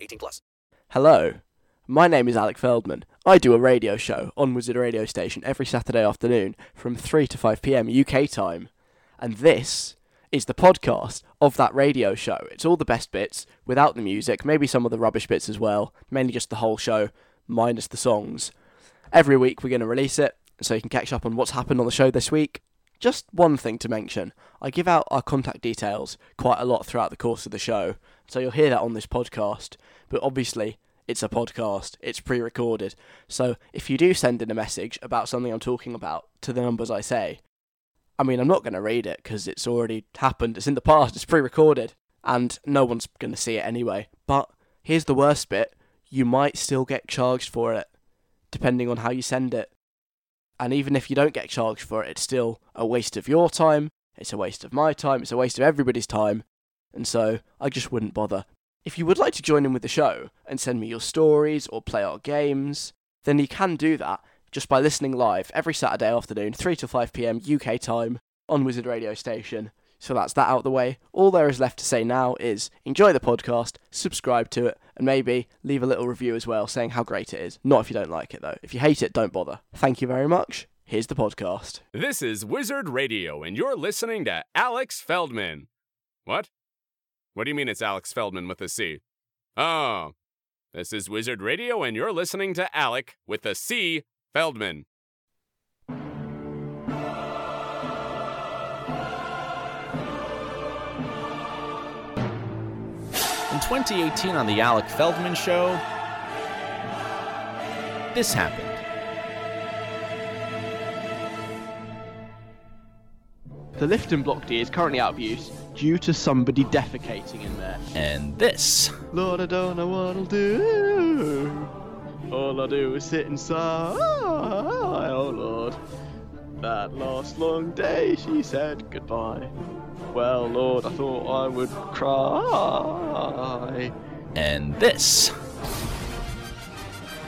18 plus. Hello, my name is Alec Feldman. I do a radio show on Wizard Radio Station every Saturday afternoon from 3 to 5 pm UK time. And this is the podcast of that radio show. It's all the best bits without the music, maybe some of the rubbish bits as well, mainly just the whole show minus the songs. Every week we're going to release it so you can catch up on what's happened on the show this week. Just one thing to mention I give out our contact details quite a lot throughout the course of the show, so you'll hear that on this podcast. But obviously, it's a podcast, it's pre recorded. So if you do send in a message about something I'm talking about to the numbers I say, I mean, I'm not going to read it because it's already happened, it's in the past, it's pre recorded, and no one's going to see it anyway. But here's the worst bit you might still get charged for it, depending on how you send it. And even if you don't get charged for it, it's still a waste of your time, it's a waste of my time, it's a waste of everybody's time, and so I just wouldn't bother. If you would like to join in with the show and send me your stories or play our games, then you can do that just by listening live every Saturday afternoon, 3 to 5 pm UK time on Wizard Radio Station. So that's that out of the way. All there is left to say now is enjoy the podcast, subscribe to it, and maybe leave a little review as well saying how great it is. Not if you don't like it though. If you hate it, don't bother. Thank you very much. Here's the podcast. This is Wizard Radio, and you're listening to Alex Feldman. What? What do you mean it's Alex Feldman with a C? Oh, this is Wizard Radio, and you're listening to Alec with a C Feldman. In 2018 on The Alec Feldman Show, this happened. The lift in Block D is currently out of use due to somebody defecating in there. And this. Lord, I don't know what I'll do. All I do is sit inside. Oh Lord. That last long day, she said goodbye. Well, Lord, I thought I would cry. And this.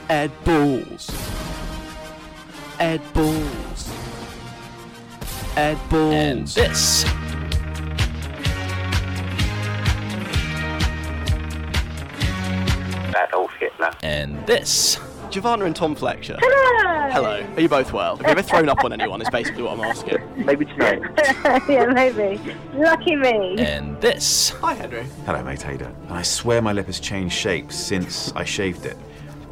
Ed Balls. Ed Balls. Ed Balls. And this. Adolf Hitler. And this. Giovanna and Tom Fletcher. Hello. Hello. Are you both well? Have you ever thrown up on anyone? Is basically what I'm asking. Maybe tonight. yeah, maybe. Lucky me. And this. Hi, Henry. Hello, mate. How you doing? And I swear my lip has changed shape since I shaved it.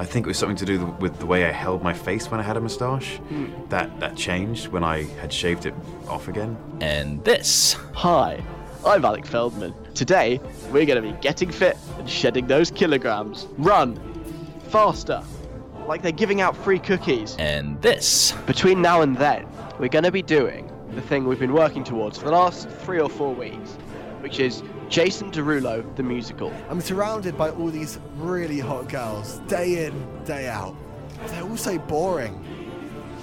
I think it was something to do with the way I held my face when I had a moustache. Hmm. That that changed when I had shaved it off again. And this. Hi, I'm Alec Feldman. Today, we're going to be getting fit and shedding those kilograms. Run! Faster! Like they're giving out free cookies. And this. Between now and then, we're going to be doing the thing we've been working towards for the last three or four weeks, which is Jason Derulo, the musical. I'm surrounded by all these really hot girls, day in, day out. They're all so boring.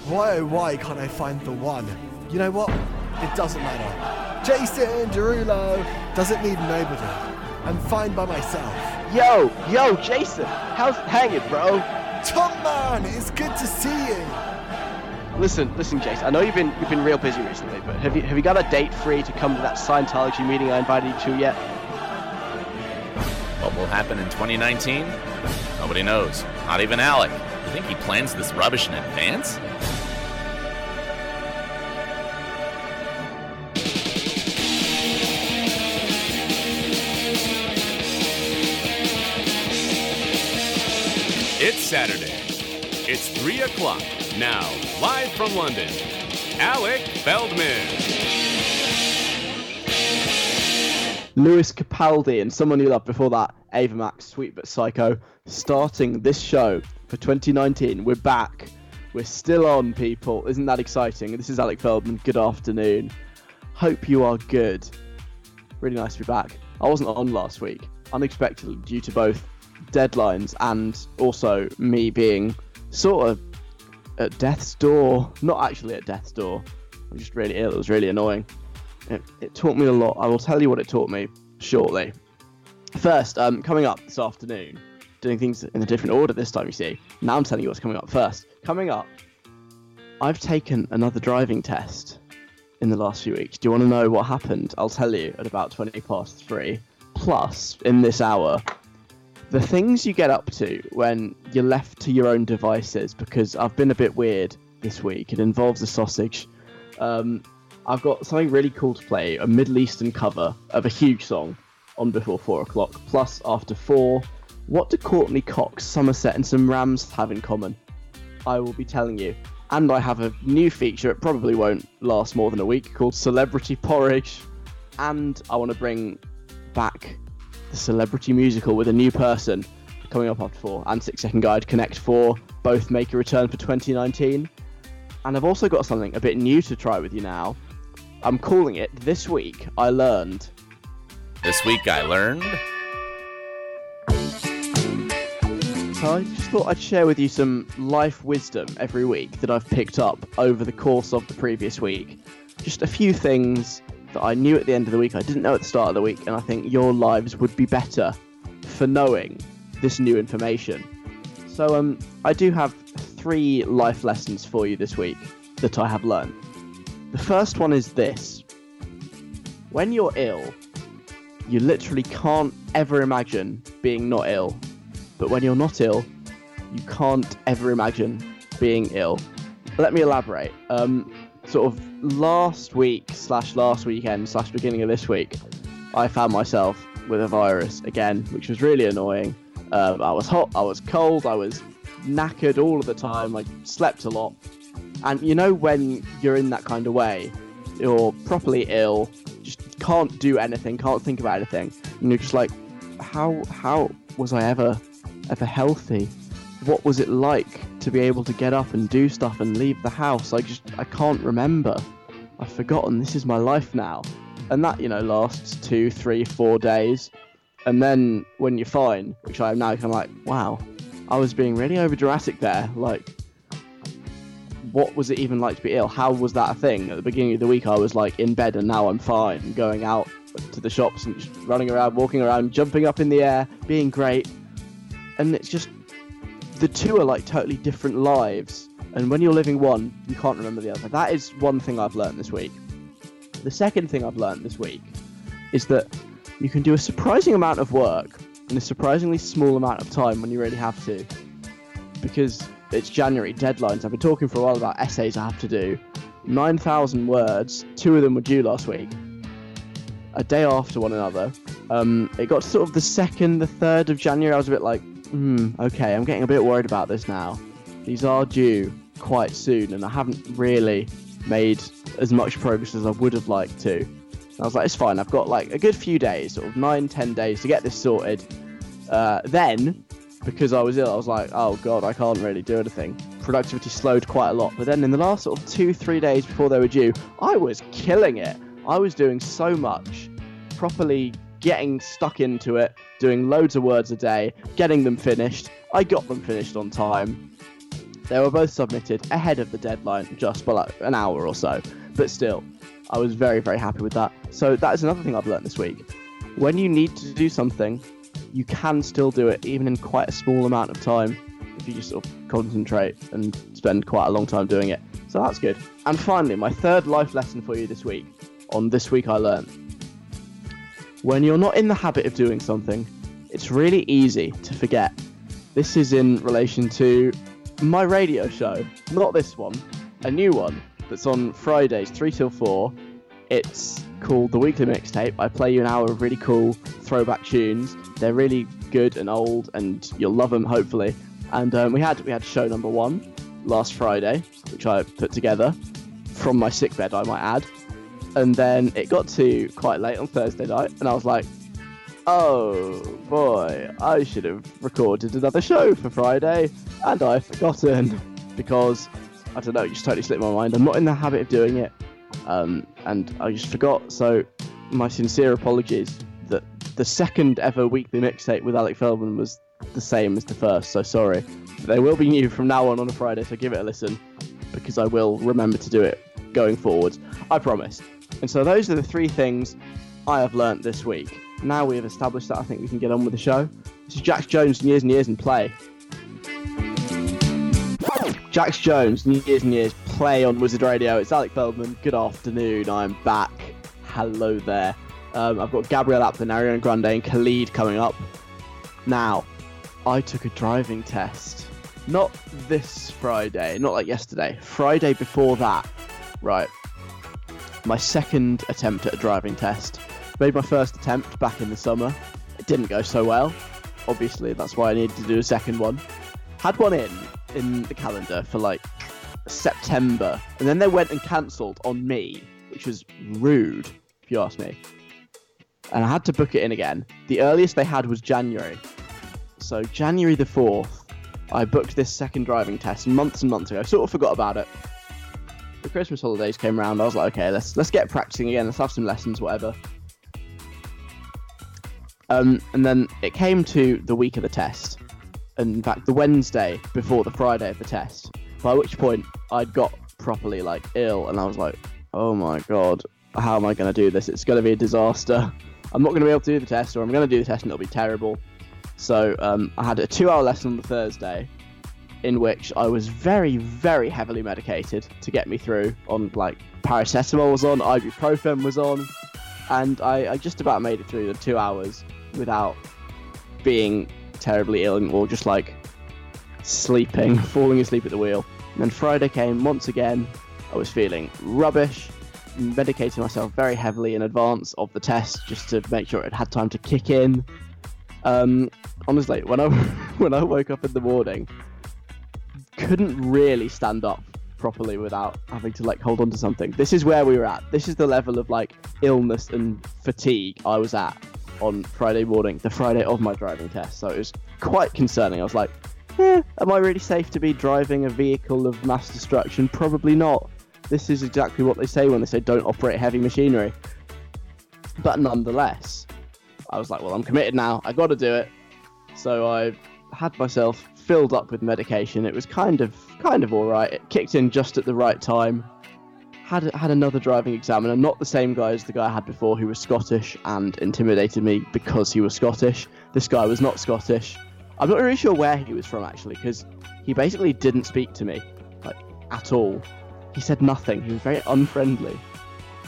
Why oh why can't I find the one? You know what? It doesn't matter. Jason Derulo doesn't need nobody. I'm fine by myself. Yo, yo, Jason, how's it hanging, bro? Tom man, it's good to see you. Listen, listen, Jason. I know you've been you've been real busy recently, but have you have you got a date free to come to that Scientology meeting I invited you to yet? What will happen in 2019? Nobody knows. Not even Alec. You think he plans this rubbish in advance? It's Saturday. It's 3 o'clock. Now, live from London, Alec Feldman. Lewis Capaldi and someone you loved before that, Ava Max, Sweet But Psycho, starting this show for 2019. We're back. We're still on, people. Isn't that exciting? This is Alec Feldman. Good afternoon. Hope you are good. Really nice to be back. I wasn't on last week, unexpectedly, due to both deadlines and also me being sort of at death's door. Not actually at death's door. I'm just really ill. It was really annoying. It, it taught me a lot. I will tell you what it taught me shortly. First, um, coming up this afternoon, doing things in a different order this time, you see. Now I'm telling you what's coming up first. Coming up, I've taken another driving test in the last few weeks. Do you want to know what happened? I'll tell you at about 20 past three. Plus, in this hour, the things you get up to when you're left to your own devices, because I've been a bit weird this week. It involves a sausage. Um, I've got something really cool to play a Middle Eastern cover of a huge song on before four o'clock. Plus, after four, what do Courteney Cox, Somerset, and some Rams have in common? I will be telling you. And I have a new feature, it probably won't last more than a week, called Celebrity Porridge. And I want to bring back the celebrity musical with a new person coming up after four. And Six Second Guide Connect 4 both make a return for 2019. And I've also got something a bit new to try with you now. I'm calling it This Week I Learned. This week I learned. So I just thought I'd share with you some life wisdom every week that I've picked up over the course of the previous week. Just a few things that I knew at the end of the week I didn't know at the start of the week, and I think your lives would be better for knowing this new information. So um, I do have three life lessons for you this week that I have learned. The first one is this: when you're ill, you literally can't ever imagine being not ill but when you're not ill, you can't ever imagine being ill. Let me elaborate. Um, sort of last week slash last weekend slash beginning of this week, I found myself with a virus again, which was really annoying. Um, I was hot, I was cold, I was knackered all of the time. I slept a lot, and you know when you're in that kind of way, you're properly ill, just can't do anything, can't think about anything, and you're just like, how how was I ever ever healthy? What was it like to be able to get up and do stuff and leave the house? I just I can't remember. I've forgotten. This is my life now, and that you know lasts two, three, four days, and then when you're fine, which I am now, of like, wow, I was being really over dramatic there. Like, what was it even like to be ill? How was that a thing? At the beginning of the week, I was like in bed, and now I'm fine, going out to the shops and just running around, walking around, jumping up in the air, being great. And it's just the two are like totally different lives. And when you're living one, you can't remember the other. That is one thing I've learned this week. The second thing I've learned this week is that you can do a surprising amount of work in a surprisingly small amount of time when you really have to. Because it's January, deadlines. I've been talking for a while about essays I have to do. 9,000 words, two of them were due last week, a day after one another. Um, it got sort of the second, the third of January. I was a bit like, hmm, okay, I'm getting a bit worried about this now. These are due quite soon, and I haven't really made as much progress as I would have liked to. And I was like, it's fine. I've got like a good few days, sort of nine, ten days to get this sorted. Uh, then, because I was ill, I was like, oh god, I can't really do anything. Productivity slowed quite a lot. But then in the last sort of two, three days before they were due, I was killing it. I was doing so much, properly getting stuck into it, doing loads of words a day, getting them finished. I got them finished on time. They were both submitted ahead of the deadline, just by like an hour or so. But still, I was very, very happy with that. So that is another thing I've learned this week. when you need to do something, you can still do it even in quite a small amount of time if you just sort of concentrate and spend quite a long time doing it. So that's good. And finally, my third life lesson for you this week on This Week I Learned. When you're not in the habit of doing something, it's really easy to forget. This is in relation to my radio show, not this one, a new one that's on Fridays, 3 till 4. It's called The Weekly Mixtape. I play you an hour of really cool throwback tunes. They're really good and old, and you'll love them, hopefully. And um, we had we had show number one last Friday, which I put together from my sick bed, I might add. And then it got to quite late on Thursday night, and I was like, oh boy, I should have recorded another show for Friday, and I've forgotten because I don't know, it just totally slipped my mind. I'm not in the habit of doing it, um, and I just forgot. So, my sincere apologies that the second ever weekly mixtape with Alec Feldman was the same as the first. So sorry. But they will be new from now on on a Friday, so give it a listen because I will remember to do it going forward. I promise. And so those are the three things I have learnt this week. Now we have established that, I think we can get on with the show. This is Jax Jones, Years and Years and Play. Jax Jones, New Years and Years, Play on Wizard Radio. It's Alec Feldman. Good afternoon. I'm back. Hello there. Um, I've got Gabrielle Aplin, Ariana Grande, and Khalid coming up. Now, I took a driving test. Not this Friday, not like yesterday. Friday before that. Right. My second attempt at a driving test. Made my first attempt back in the summer. It didn't go so well. Obviously, that's why I needed to do a second one. Had one in in the calendar for like September, and then they went and cancelled on me, which was rude, if you ask me. And I had to book it in again. The earliest they had was January. So January the 4th, I booked this second driving test months and months ago. I sort of forgot about it. The Christmas holidays came around. I was like, okay, let's let's get practicing again. Let's have some lessons, whatever. Um, and then it came to the week of the test, and in fact, the Wednesday before the Friday of the test. By which point, I'd got properly like ill, and I was like, oh my god, how am I going to do this? It's going to be a disaster. I'm not going to be able to do the test, or I'm going to do the test and it'll be terrible. So um, I had a two-hour lesson on the Thursday, in which I was very, very heavily medicated to get me through. On like paracetamol was on, ibuprofen was on, and I, I just about made it through the two hours without being terribly ill or just like sleeping, falling asleep at the wheel. And then Friday came once again. I was feeling rubbish, medicating myself very heavily in advance of the test just to make sure it had time to kick in. Um, honestly, when I when I woke up in the morning, couldn't really stand up properly without having to like hold on to something. This is where we were at. This is the level of like illness and fatigue I was at on Friday morning, the Friday of my driving test. So it was quite concerning. I was like, eh, am I really safe to be driving a vehicle of mass destruction? Probably not. This is exactly what they say when they say don't operate heavy machinery. But nonetheless, I was like, well, I'm committed now. I got to do it. So I had myself filled up with medication. It was kind of kind of all right. It kicked in just at the right time. Had had another driving examiner, not the same guy as the guy I had before, who was Scottish and intimidated me because he was Scottish. This guy was not Scottish. I'm not really sure where he was from actually, because he basically didn't speak to me, like at all. He said nothing. He was very unfriendly.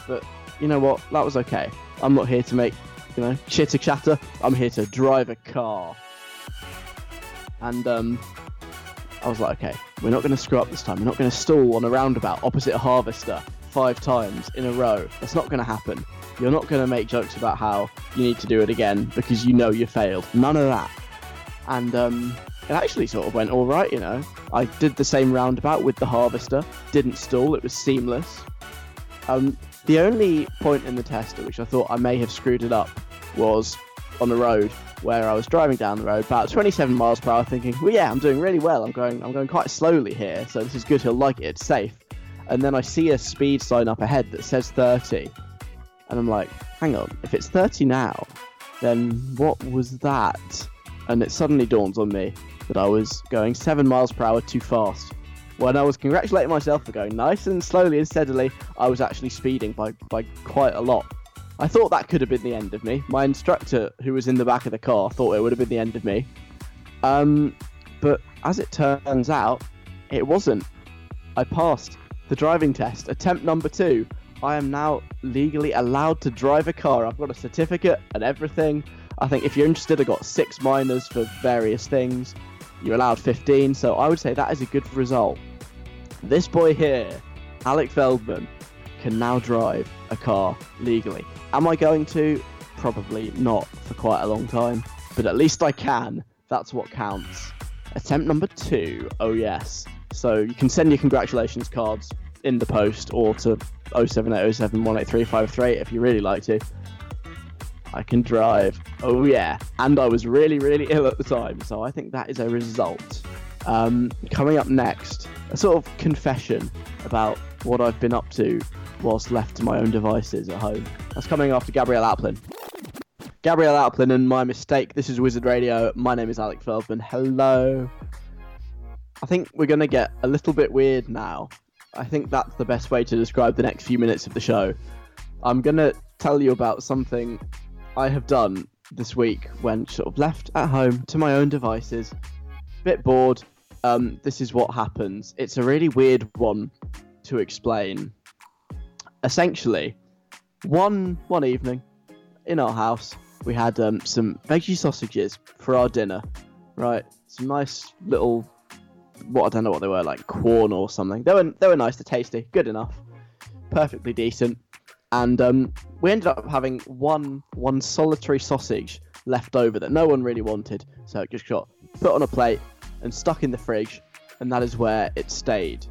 But you know what? That was okay. I'm not here to make, you know, chitter chatter. I'm here to drive a car. And um, I was like, okay, we're not going to screw up this time. We're not going to stall on a roundabout opposite a harvester five times in a row. That's not going to happen. You're not going to make jokes about how you need to do it again because you know you failed. None of that. And um, it actually sort of went all right, you know. I did the same roundabout with the harvester, didn't stall, it was seamless. Um, the only point in the test at which I thought I may have screwed it up was on the road where I was driving down the road about 27 miles per hour, thinking, "Well, yeah, I'm doing really well. I'm going, I'm going quite slowly here, so this is good. He'll like it. It's safe." And then I see a speed sign up ahead that says 30, and I'm like, "Hang on, if it's 30 now, then what was that?" And it suddenly dawns on me that I was going seven miles per hour too fast. When I was congratulating myself for going nice and slowly and steadily, I was actually speeding by, by quite a lot. I thought that could have been the end of me. My instructor, who was in the back of the car, thought it would have been the end of me. Um, but as it turns out, it wasn't. I passed the driving test, attempt number two. I am now legally allowed to drive a car. I've got a certificate and everything. I think if you're interested, I got six minors for various things. You're allowed 15, so I would say that is a good result. This boy here, Alec Feldman, can now drive a car legally. Am I going to? Probably not for quite a long time, but at least I can. That's what counts. Attempt number two. Oh, yes. So you can send your congratulations cards in the post or to 07807183538 if you really like to. I can drive. Oh yeah, and I was really, really ill at the time, so I think that is a result. Um, coming up next, a sort of confession about what I've been up to whilst left to my own devices at home. That's coming after Gabrielle Aplin. Gabrielle Aplin and my mistake. This is Wizard Radio. My name is Alec Feldman. Hello. I think we're going to get a little bit weird now. I think that's the best way to describe the next few minutes of the show. I'm going to tell you about something I have done this week when sort of left at home to my own devices, bit bored. Um, this is what happens. It's a really weird one to explain. Essentially, one one evening in our house, we had um, some veggie sausages for our dinner. Right, some nice little what I don't know what they were like corn or something. They were they were nice, they're tasty, good enough, perfectly decent and um, we ended up having one one solitary sausage left over that no one really wanted, so it just got put on a plate and stuck in the fridge, and that is where it stayed.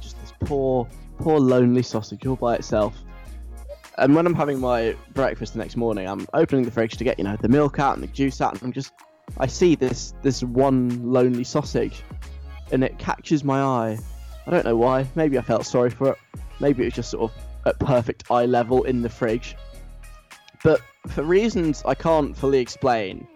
Just this poor, poor lonely sausage all by itself. And when I'm having my breakfast the next morning, I'm opening the fridge to get you know the milk out and the juice out, and I'm just I see this this one lonely sausage, and it catches my eye. I don't know why. Maybe I felt sorry for it. Maybe it was just sort of at perfect eye level in the fridge. But for reasons I can't fully explain,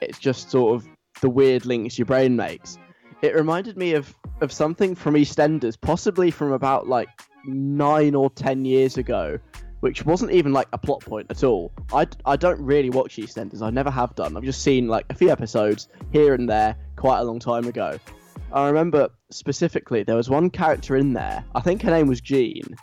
it's just sort of the weird links your brain makes. It reminded me of, of something from EastEnders, possibly from about like nine or ten years ago, which wasn't even like a plot point at all. I, I don't really watch EastEnders, I never have done. I've just seen like a few episodes here and there quite a long time ago. I remember specifically there was one character in there, I think her name was Jean,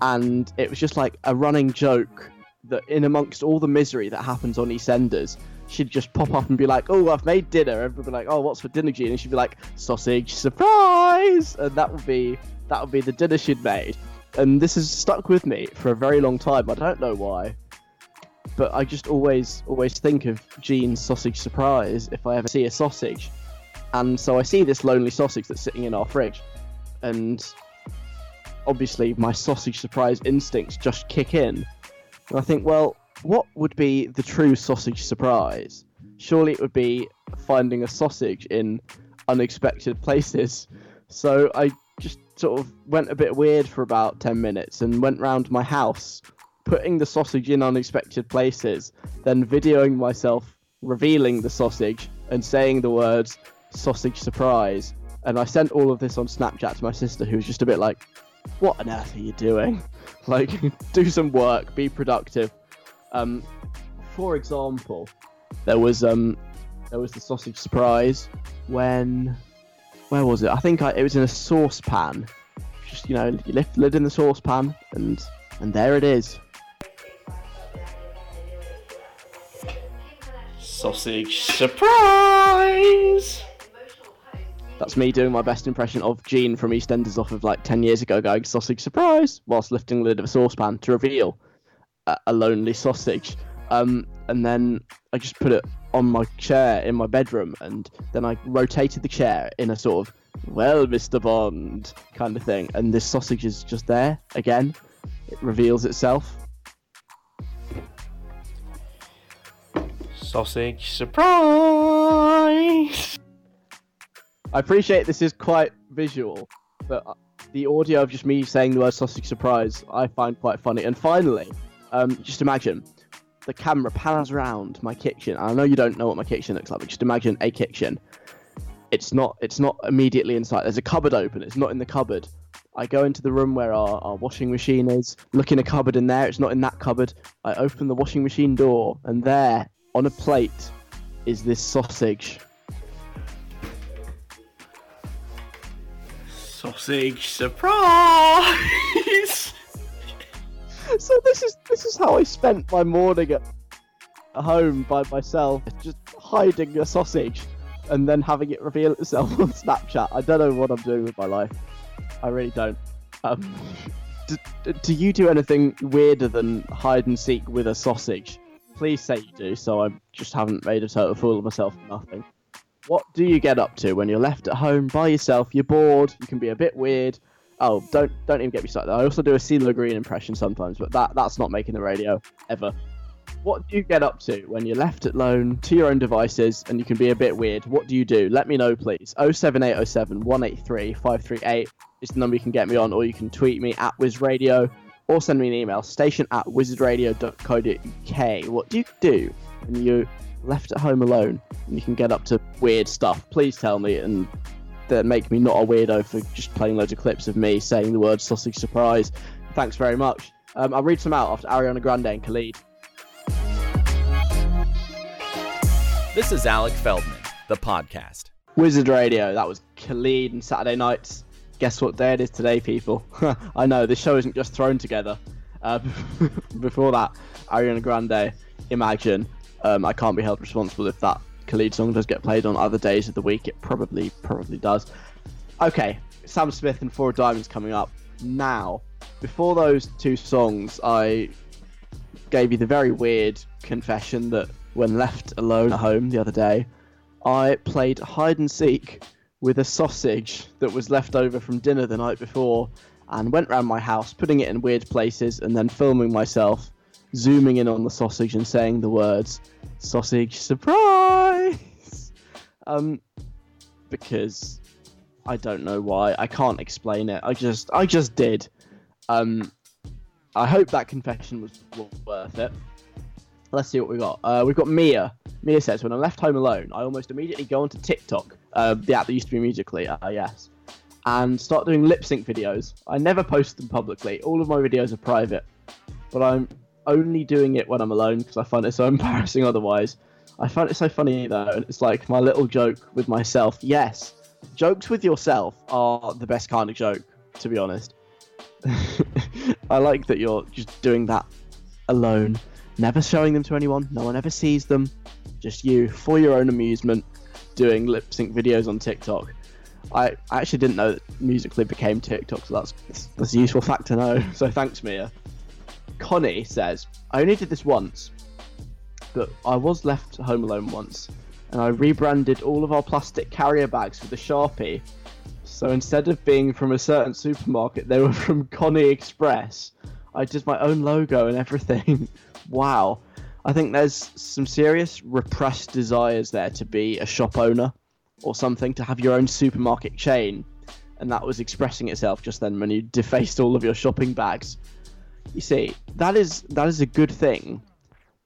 and it was just like a running joke that in amongst all the misery that happens on EastEnders, she'd just pop up and be like, "Oh, I've made dinner." Everybody like, "Oh, what's for dinner, Jean?" And she'd be like, "Sausage surprise!" And that would be that would be the dinner she'd made. And this has stuck with me for a very long time. I don't know why, but I just always always think of Jean's sausage surprise if I ever see a sausage. And so I see this lonely sausage that's sitting in our fridge, and obviously my sausage surprise instincts just kick in. And I think, well, what would be the true sausage surprise? Surely it would be finding a sausage in unexpected places. So I just sort of went a bit weird for about 10 minutes and went round my house, putting the sausage in unexpected places, then videoing myself revealing the sausage and saying the words sausage surprise. And I sent all of this on Snapchat to my sister, who was just a bit like, what on earth are you doing? Like, do some work, be productive. Um, for example, there was um, there was the sausage surprise when, where was it? I think I, it was in a saucepan. Just you know, you lift the lid in the saucepan, and and there it is. Sausage surprise. That's me doing my best impression of Jean from EastEnders off of like 10 years ago going sausage surprise whilst lifting the lid of a saucepan to reveal a, lonely sausage. Um, and then I just put it on my chair in my bedroom and then I rotated the chair in a sort of, well, Mr. Bond kind of thing. And this sausage is just there again. It reveals itself. Sausage surprise! I appreciate this is quite visual, but uh, the audio of just me saying the word sausage surprise I find quite funny. And finally, um, just imagine the camera pans around my kitchen. I know you don't know what my kitchen looks like, but just imagine a kitchen. It's not. It's not immediately inside. There's a cupboard open. It's not in the cupboard. I go into the room where our, our washing machine is, look in a cupboard in there, it's not in that cupboard. I open the washing machine door, and there, on a plate, is this sausage. Sausage surprise! so this is this is how I spent my morning at home by myself, just hiding a sausage and then having it reveal itself on Snapchat. I don't know what I'm doing with my life. I really don't. Um, do, do you do anything weirder than hide and seek with a sausage? Please say you do, so I just haven't made a total fool of myself for nothing. What do you get up to when you're left at home by yourself? You're bored. You can be a bit weird. Oh, don't don't even get me started. I also do a CeeLo Green impression sometimes, but that that's not making the radio ever. What do you get up to when you're left alone to your own devices and you can be a bit weird? What do you do? Let me know, please. 07807 183 538 is the number you can get me on, or you can tweet me at WizRadio or send me an email, station at wizardradio.co.uk. What do you do when you're left at home alone and you can get up to weird stuff? Please tell me and that make me not a weirdo for just playing loads of clips of me saying the word sausage surprise. Thanks very much. Um, I'll read some out after Ariana Grande and Khalid. This is Alec Feldman, the podcast. Wizard Radio, that was Khalid and Saturday nights. Guess what day it is today, people? I know, this show isn't just thrown together. Uh, before that, Ariana Grande, Imagine. Um, I can't be held responsible if that Khalid song does get played on other days of the week. It probably, probably does. Okay, Sam Smith and Four Diamonds coming up now. Before those two songs, I gave you the very weird confession that when left alone at home the other day, I played hide and seek with a sausage that was left over from dinner the night before and went round my house, putting it in weird places and then filming myself, zooming in on the sausage and saying the words sausage surprise. Um, because I don't know why. I can't explain it. I just I just did. Um, I hope that confession was worth it. Let's see what we got. Uh, we've got Mia. Mia says, when I'm left home alone, I almost immediately go onto TikTok, uh, the app that used to be Musical.ly, uh, yes, and start doing lip sync videos. I never post them publicly. All of my videos are private, but I'm only doing it when I'm alone because I find it so embarrassing otherwise. I find it so funny though, and it's like my little joke with myself. Yes, jokes with yourself are the best kind of joke, to be honest. I like that you're just doing that alone, never showing them to anyone. No one ever sees them. Just you, for your own amusement, doing lip sync videos on TikTok. I actually didn't know that Musical.ly became TikTok, so that's that's a useful fact to know. So thanks, Mia. Connie says, I only did this once, but I was left home alone once, and I rebranded all of our plastic carrier bags with a Sharpie. So instead of being from a certain supermarket, they were from Connie Express. I did my own logo and everything. wow. I think there's some serious repressed desires there to be a shop owner or something, to have your own supermarket chain. And that was expressing itself just then when you defaced all of your shopping bags. You see, that is that is a good thing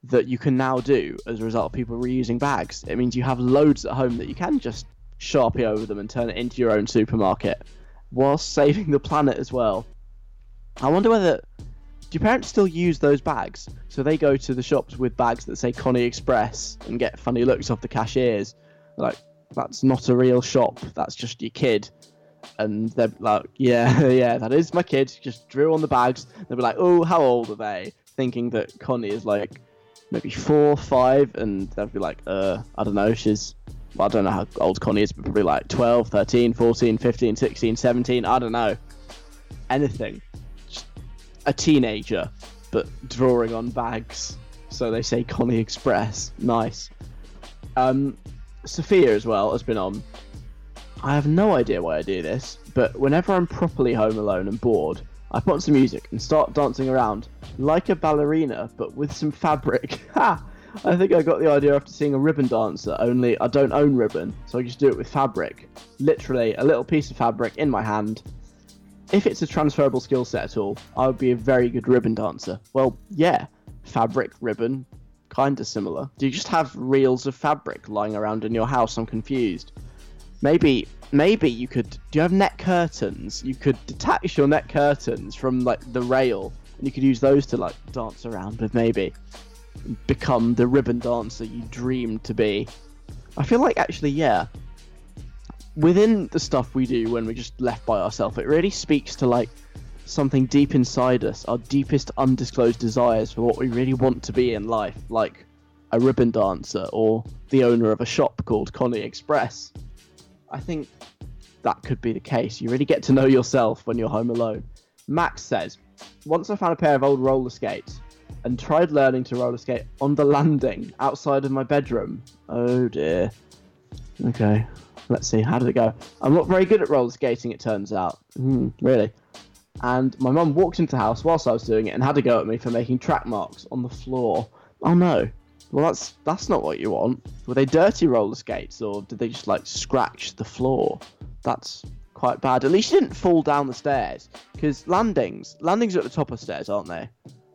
that you can now do as a result of people reusing bags. It means you have loads at home that you can just sharpie over them and turn it into your own supermarket whilst saving the planet as well. I wonder whether do parents still use those bags? So they go to the shops with bags that say Connie Express and get funny looks off the cashiers. Like, that's not a real shop, that's just your kid. And they're like, yeah, yeah, that is my kid. Just drew on the bags. They'll be like, oh, how old are they? Thinking that Connie is like maybe four, five, and they'd be like, uh, I don't know, she's, well, I don't know how old Connie is, but probably like 12, 13, 14, 15, 16, 17, I don't know. Anything. Just a teenager, but drawing on bags. So they say Connie Express. Nice. Um, Sophia as well has been on. I have no idea why I do this, but whenever I'm properly home alone and bored, I put on some music and start dancing around like a ballerina, but with some fabric. Ha! I think I got the idea after seeing a ribbon dancer, only I don't own ribbon, so I just do it with fabric. Literally, a little piece of fabric in my hand. If it's a transferable skill set at all, I would be a very good ribbon dancer. Well, yeah, fabric, ribbon, kinda similar. Do you just have reels of fabric lying around in your house? I'm confused. maybe maybe you could. Do you have net curtains? You could detach your net curtains from like the rail, and you could use those to like dance around with. Maybe become the ribbon dancer you dreamed to be. I feel like actually, yeah. Within the stuff we do when we're just left by ourselves, it really speaks to like something deep inside us, our deepest undisclosed desires for what we really want to be in life, like a ribbon dancer or the owner of a shop called Connie Express. I think that could be the case. You really get to know yourself when you're home alone. Max says, Once I found a pair of old roller skates and tried learning to roller skate on the landing outside of my bedroom. Oh dear. Okay, let's see, how did it go? I'm not very good at roller skating, it turns out. Hmm, really? And my mum walked into the house whilst I was doing it and had a go at me for making track marks on the floor. Oh no. Well, that's that's not what you want. Were they dirty roller skates, or did they just like scratch the floor? That's quite bad. At least you didn't fall down the stairs, because landings landings are at the top of stairs, aren't they?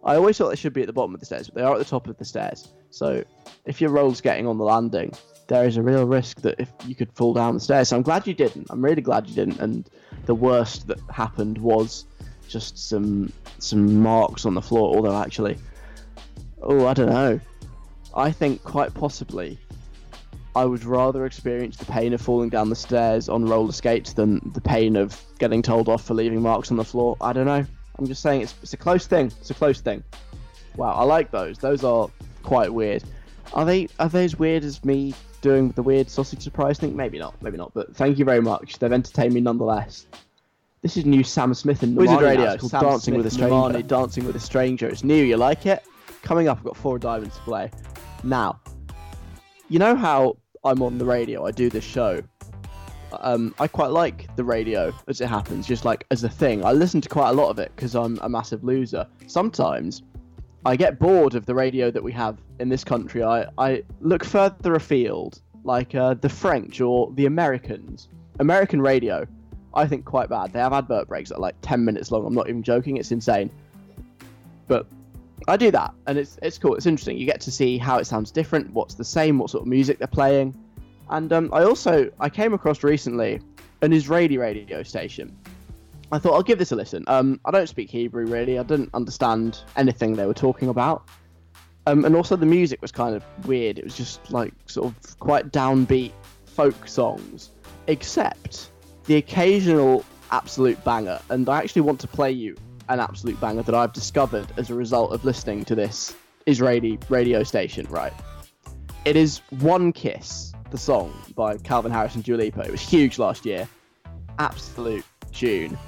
I always thought they should be at the bottom of the stairs, but they are at the top of the stairs. So if your roller skating on the landing, there is a real risk that if you could fall down the stairs. So I'm glad you didn't. I'm really glad you didn't. And the worst that happened was just some some marks on the floor. Although actually, oh, I don't know. I think quite possibly I would rather experience the pain of falling down the stairs on roller skates than the pain of getting told off for leaving marks on the floor. I don't know. I'm just saying it's, it's a close thing. It's a close thing. Wow, I like those. Those are quite weird. Are they are they as weird as me doing the weird sausage surprise thing? Maybe not. Maybe not. But thank you very much. They've entertained me nonetheless. This is new Sam Smith and Wizard Radio. It's called Sam Dancing Smith with a Stranger. Dancing with a Stranger. It's new. You like it? Coming up, I've got four diamonds to play. Now, you know how I'm on the radio. I do this show. Um, I quite like the radio as it happens, just like as a thing. I listen to quite a lot of it because I'm a massive loser. Sometimes I get bored of the radio that we have in this country. I, I look further afield, like uh, the French or the Americans. American radio, I think quite bad. They have advert breaks that are like 10 minutes long. I'm not even joking. It's insane. But I do that, and it's it's cool. It's interesting. You get to see how it sounds different, what's the same, what sort of music they're playing, and um, I also I came across recently an Israeli radio station. I thought I'll give this a listen. Um, I don't speak Hebrew really. I didn't understand anything they were talking about. Um, and also the music was kind of weird. It was just like sort of quite downbeat folk songs, except the occasional absolute banger. And I actually want to play you an absolute banger that I've discovered as a result of listening to this Israeli radio station. Right, it is "One Kiss," the song by Calvin Harris and Dua Lipa. It was huge last year, absolute tune.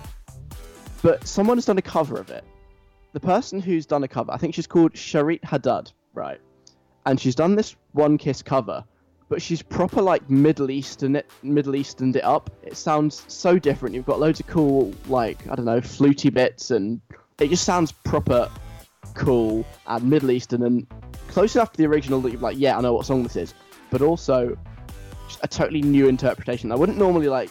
But someone has done a cover of it. The person who's done a cover, I think she's called Sharit Haddad, right? And she's done this One Kiss cover, but she's proper like Middle Eastern it, Middle Easterned it up. It sounds so different. You've got loads of cool like I don't know fluty bits, and it just sounds proper cool and Middle Eastern and close enough to the original that you're like, yeah, I know what song this is, but also a totally new interpretation. I wouldn't normally like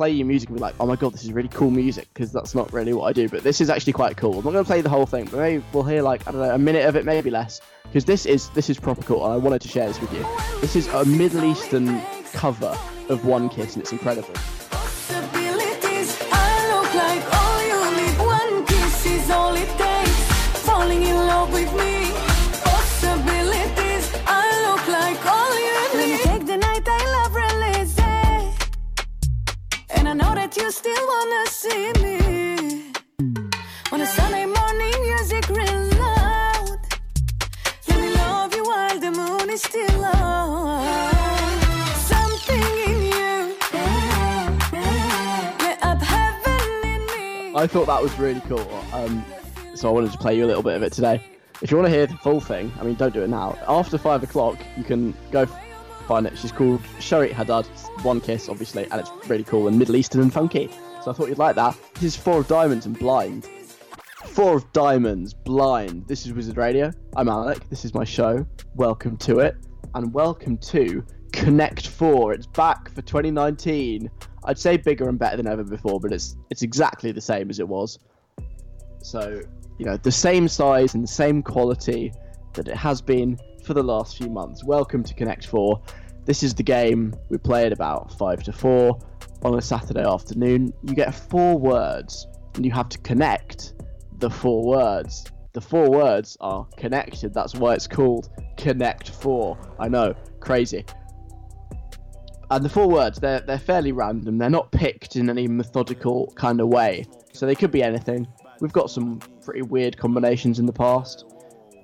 play your music and be like, oh my god, this is really cool music because that's not really what I do. But this is actually quite cool. I'm not going to play the whole thing, but maybe we'll hear like I don't know a minute of it, maybe less, because this is this is proper cool, and I wanted to share this with you. This is a Middle Eastern cover of One Kiss, and it's incredible. Falling in love with me. That you still wanna see me. On a Sunday morning, music real loud. Let me love you while the moon is still out. Something in you. Lit up heaven in me. I thought that was really cool. Um, so I wanted to play you a little bit of it today. If you want to hear the full thing, I mean, don't do it now. After five o'clock, you can go find it. She's called Sharit Haddad. It's One Kiss, obviously, and it's really cool and Middle Eastern and funky. So I thought you'd like that. This is Four of Diamonds and Blind. Four of Diamonds, Blind. This is Wizard Radio. I'm Alec. This is my show. Welcome to it, and welcome to Connect Four. It's back for 2019. I'd say bigger and better than ever before, but it's it's exactly the same as it was. So, you know, the same size and the same quality that it has been for the last few months. Welcome to Connect 4. This is the game we play at about five to four on a Saturday afternoon. You get four words, and you have to connect the four words. The four words are connected. That's why it's called Connect Four. I know, crazy. And the four words, they're they're fairly random. They're not picked in any methodical kind of way. So they could be anything. We've got some pretty weird combinations in the past.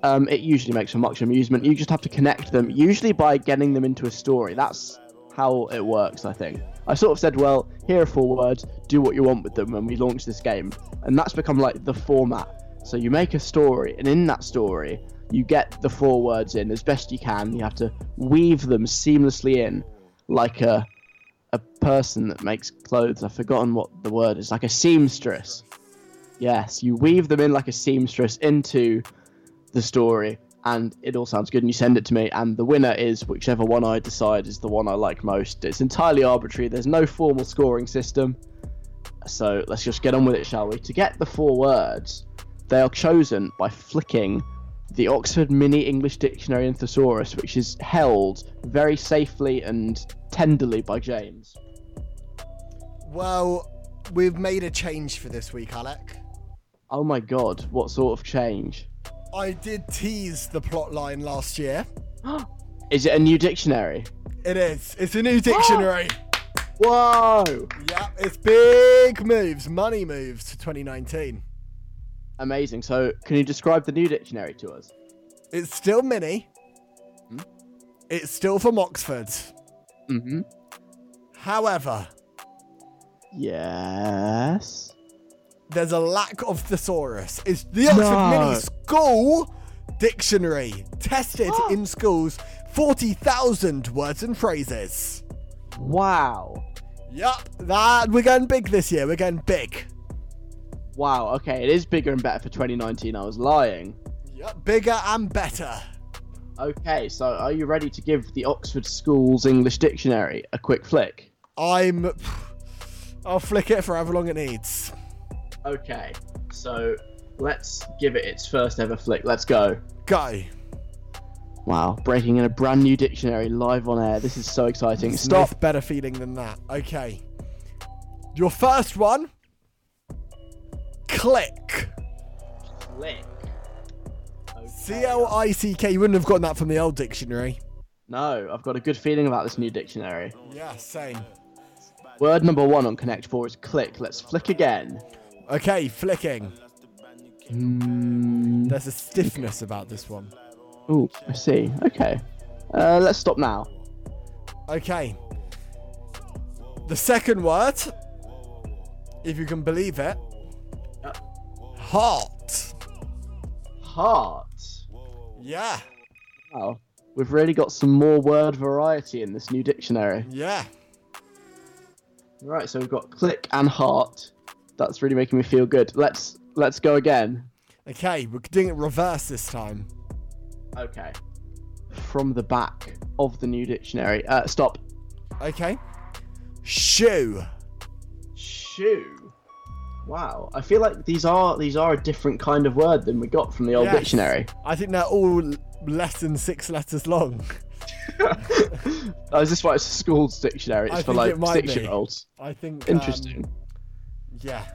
Um, it usually makes for much amusement. You just have to connect them, usually by getting them into a story. That's how it works, I think. I sort of said, well, here are four words, do what you want with them when we launch this game. And that's become like the format. So you make a story, and in that story, you get the four words in as best you can. You have to weave them seamlessly in, like a a person that makes clothes. I've forgotten what the word is. Like a seamstress. Yes, you weave them in like a seamstress into the story, and it all sounds good. And you send it to me, and the winner is whichever one I decide is the one I like most. It's entirely arbitrary. There's no formal scoring system. So let's just get on with it, shall we? To get the four words, they are chosen by flicking the Oxford Mini English Dictionary and Thesaurus, which is held very safely and tenderly by James. Well, we've made a change for this week, Alec. Oh my god, what sort of change? I did tease the plot line last year. Is it a new dictionary? It is. It's a new dictionary. Whoa! yeah, it's big moves, money moves to 2019. Amazing. So, can you describe the new dictionary to us? It's still mini. Hmm? It's still from Oxford. Mm-hmm. However, Yes. There's a lack of thesaurus. It's the Oxford No. Mini School Dictionary, tested in schools, 40,000 words and phrases. Wow. Yup, that we're going big this year. We're going big. Wow. Okay, it is bigger and better for 2019. I was lying. Yup, bigger and better. Okay, so are you ready to give the Oxford Schools English Dictionary a quick flick? I'm. I'll flick it for however long it needs. Okay, so let's give it its first ever flick. Let's go. Go. Wow, breaking in a brand new dictionary live on air. This is so exciting. There's Stop. no better feeling than that. Okay. Your first one. Click. Click. C L I C K. You wouldn't have gotten that from the old dictionary. No, I've got a good feeling about this new dictionary. Yeah, same. Word number one on Connect 4 is click. Let's flick again. Okay, flicking. Hmm. There's a stiffness about this one. Ooh, I see. Okay. Uh, let's stop now. Okay. The second word, if you can believe it, heart. Heart. Yeah, Wow. We've really got some more word variety in this new dictionary. yeah. Right, so we've got click and heart. That's really making me feel good. Let's let's go again. Okay, we're doing it reverse this time. Okay. From the back of the new dictionary. Uh, stop. Okay. Shoe. Shoe. Wow. I feel like these are these are a different kind of word than we got from the old Yes. dictionary. I think they're all less than six letters long. Oh, is this why it's a school's dictionary? It's I for like it might be. six year olds. I think. um, Interesting. Yeah.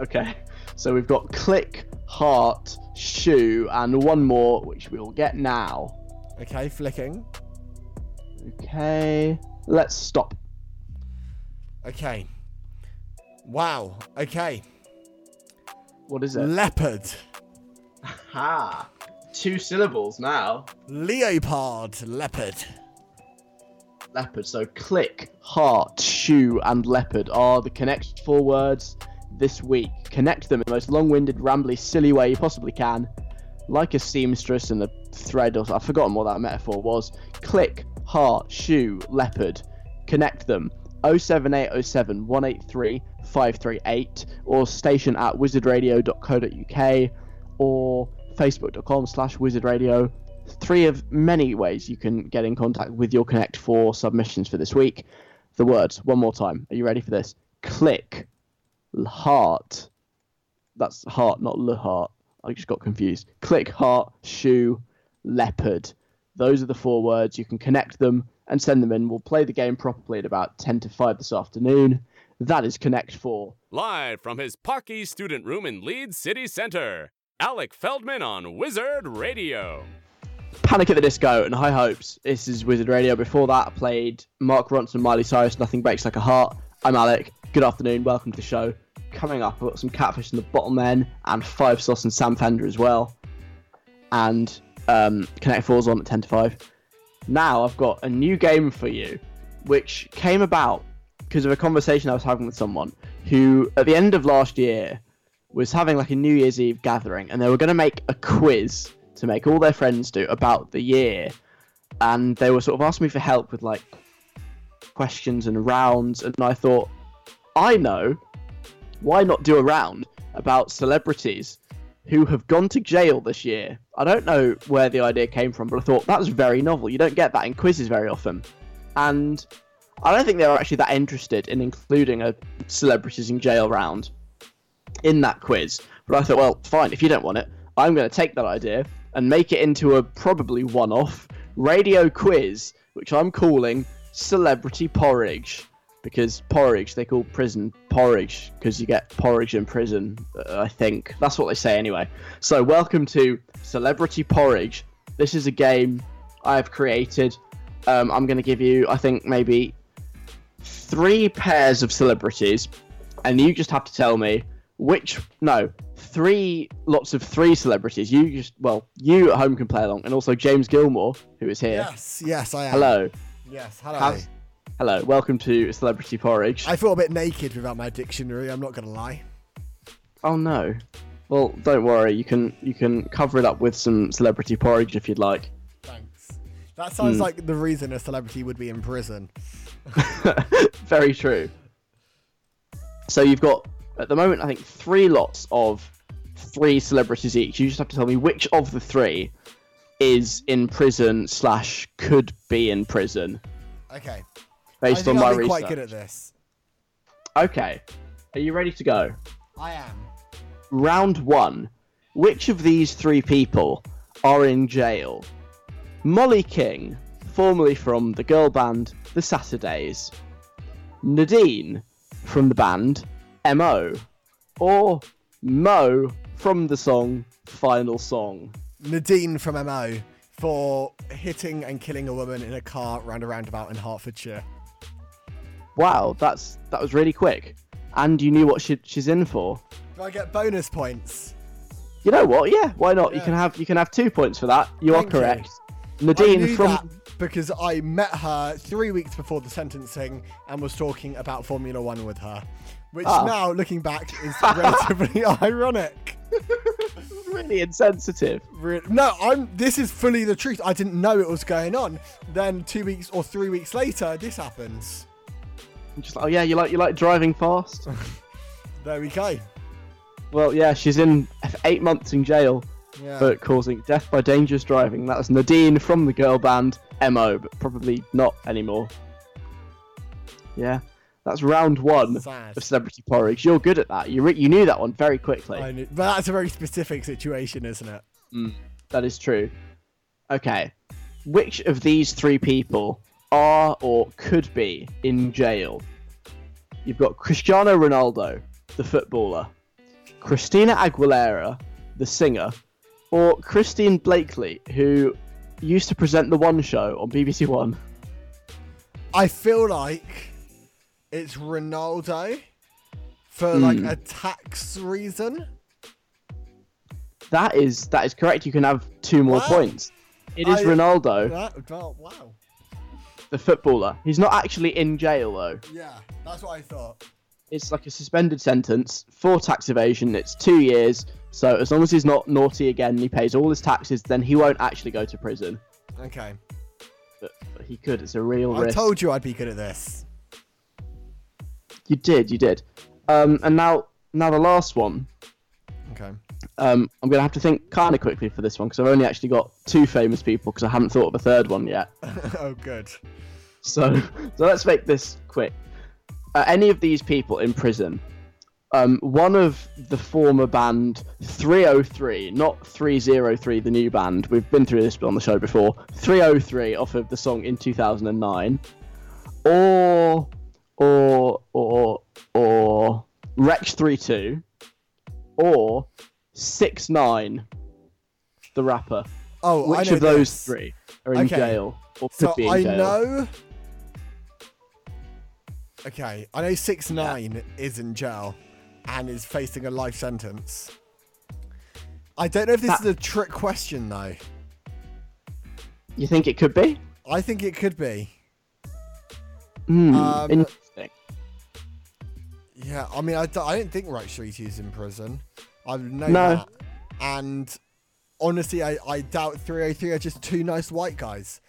Okay. So we've got click, heart, shoe, and one more, which we'll get now. Okay, flicking. Okay. Let's stop. Okay. Wow. Okay. What is it? Leopard. Ha! Two syllables now. Leopard. Leopard. Leopard. So click, heart, shoe, and leopard are the connect four words this week. Connect them in the most long-winded, rambly, silly way you possibly can, like a seamstress and a thread. Or I've forgotten what that metaphor was. Click, heart, shoe, leopard. Connect them. 07807 183 538 or station at wizardradio.co.uk or facebook.com slash wizardradio three of many ways you can get in contact with your Connect 4 submissions for this week. The words, one more time. Are you ready for this? Click, heart. That's heart, not le heart. I just got confused. Click, heart, shoe, leopard. Those are the four words. You can connect them and send them in. We'll play the game properly at about 10 to 5 this afternoon. That is Connect 4. Live from his Pocky student room in Leeds City Center, Alec Feldman on Wizard Radio. Panic at the Disco and High Hopes. This is Wizard Radio. Before that, I played Mark Ronson, Miley Cyrus, Nothing Breaks Like a Heart. I'm Alec. Good afternoon. Welcome to the show. Coming up, I've got some Catfish and the Bottlemen and Five Sauce and Sam Fender as well. And um, Connect 4's on at 10 to 5. Now, I've got a new game for you, which came about because of a conversation I was having with someone who, at the end of last year, was having like a New Year's Eve gathering and they were going to make a quiz to make all their friends do about the year. And they were sort of asking me for help with like questions and rounds. And I thought, I know, why not do a round about celebrities who have gone to jail this year? I don't know where the idea came from, but I thought that was very novel. You don't get that in quizzes very often. And I don't think they were actually that interested in including a celebrities in jail round in that quiz. But I thought, well, fine, if you don't want it, I'm going to take that idea and make it into a probably one off radio quiz, which I'm calling Celebrity Porridge. Because porridge, they call prison porridge, because you get porridge in prison, uh, I think. That's what they say anyway. So, welcome to Celebrity Porridge. This is a game I have created. Um, I'm going to give you, I think, maybe three pairs of celebrities, and you just have to tell me which. No, three lots of three celebrities. You just well, you at home can play along, and also James Gilmore, who is here. Yes, yes, I am. Hello. Yes, hello. Hello. Welcome to Celebrity Porridge. I feel a bit naked without my dictionary. I'm not gonna lie. Oh no. Well, don't worry. You can you can cover it up with some celebrity porridge if you'd like. Thanks. That sounds Hmm. like the reason a celebrity would be in prison. Very true. So you've got at the moment, I think, three lots of three celebrities each. You just have to tell me which of the three is in prison slash could be in prison Okay. based on my I'll be research. quite good at this. Okay. Are you ready to go? I am. Round one. Which of these three people are in jail? Molly King, formerly from the girl band The Saturdays. Nadine, from the band MO. Or Mo, from the song Final Song. Nadine from MO for hitting and killing a woman in a car round a roundabout in Hertfordshire. Wow, that's that was really quick. And you knew what she, she's in for. Do I get bonus points? You know what? Yeah, why not? You can have you can have two points for that. You Thank are you. correct. I Nadine from because I met her three weeks before the sentencing and was talking about Formula One with her, which Ah. now, looking back, is relatively ironic. really insensitive. No, I'm. This is fully the truth. I didn't know it was going on. Then two weeks or three weeks later, this happens. Just like, oh yeah, you like you like driving fast. There we go. well, yeah, she's in eight months in jail Yeah. for causing death by dangerous driving. That was Nadine from the girl band Mo, but probably not anymore. Yeah, that's round one Sad. of Celebrity Porridge. You're good at that. You re- you knew that one very quickly. I knew- but that's a very specific situation, isn't it? Mm, that is true. Okay, which of these three people are or could be in jail? You've got Cristiano Ronaldo, the footballer, Christina Aguilera, the singer, or Christine Bleakley, who used to present the One Show on BBC One. I feel like it's Ronaldo for like Hmm. a tax reason. That is that is correct. You can have two more Wow. points. It is I- Ronaldo, That, oh, wow. the footballer. He's not actually in jail though. Yeah, that's what I thought. it's like a suspended sentence for tax evasion. It's two years. So as long as he's not naughty again, and he pays all his taxes, then he won't actually go to prison. Okay. But, but he could. It's a real I risk. told you I'd be good at this. You did. You did. Um, and now, now the last one. Okay. Um, I'm gonna have to think kind of quickly for this one because I've only actually got two famous people because I haven't thought of a third one yet. oh, good. So, so let's make this quick. Are any of these people in prison Um, one of the former band 303, not 303, the new band. We've been through this on the show before. 303 off of the song in 2009, or or or or Rex 32, or 6ix9ine, the rapper. Oh, I Which know of those this. three are in Okay. jail or could So be in I jail? know. Okay, I know six nine is in jail and is facing a life sentence. I don't know if this That- is a trick question though. You think it could be? I think it could be. Hmm. Um, interesting. Yeah, I mean, I, d- I don't think Rex Street is in prison. I know No. that. And honestly, I, I doubt 303 are just two nice white guys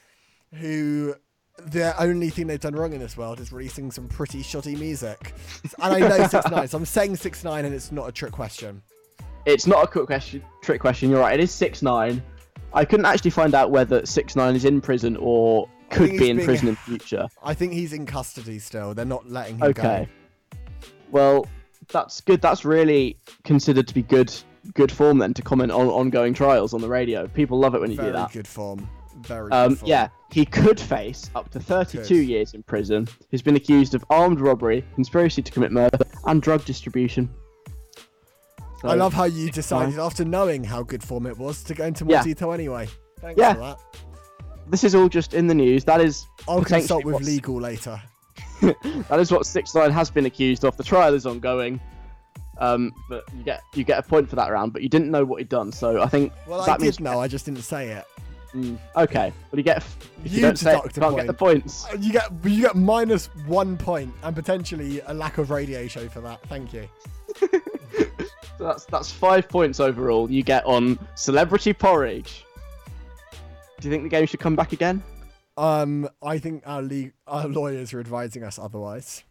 who the only thing they've done wrong in this world is releasing some pretty shoddy music. And I know 6 9 so I'm saying 6 9 and it's not a trick question. It's not a quick question, trick question. You're right. It is six nine. I couldn't actually find out whether six nine is in prison or could be in being- prison in future. I think he's in custody still. They're not letting him go. Okay. Well, that's good. That's really considered to be good good form then to comment on ongoing trials on the radio. People love it when you Very do that. good form. Very Um, good form. yeah, he could face up to 32 Could. years in prison. He's been accused of armed robbery, conspiracy to commit murder, and drug distribution. So- I love how you decided, after knowing how good form it was, to go into more Yeah. detail anyway. Thanks Yeah. for that. This is all just in the news. That is I'll consult with legal later. that is what 6ix9ine has been accused of. The trial is ongoing. Um, but you get you get a point for that round, but you didn't know what he'd done, so I think Well, that I means did know, I just didn't say it. Mm, okay. Well, you get if you, You don't say it, you can't get the points. Uh, You get you get minus one point and potentially a lack of radio show for that. Thank you. So that's that's five points overall. You get on Celebrity Porridge. Do you think the game should come back again? Um, I think our our lawyers are advising us otherwise.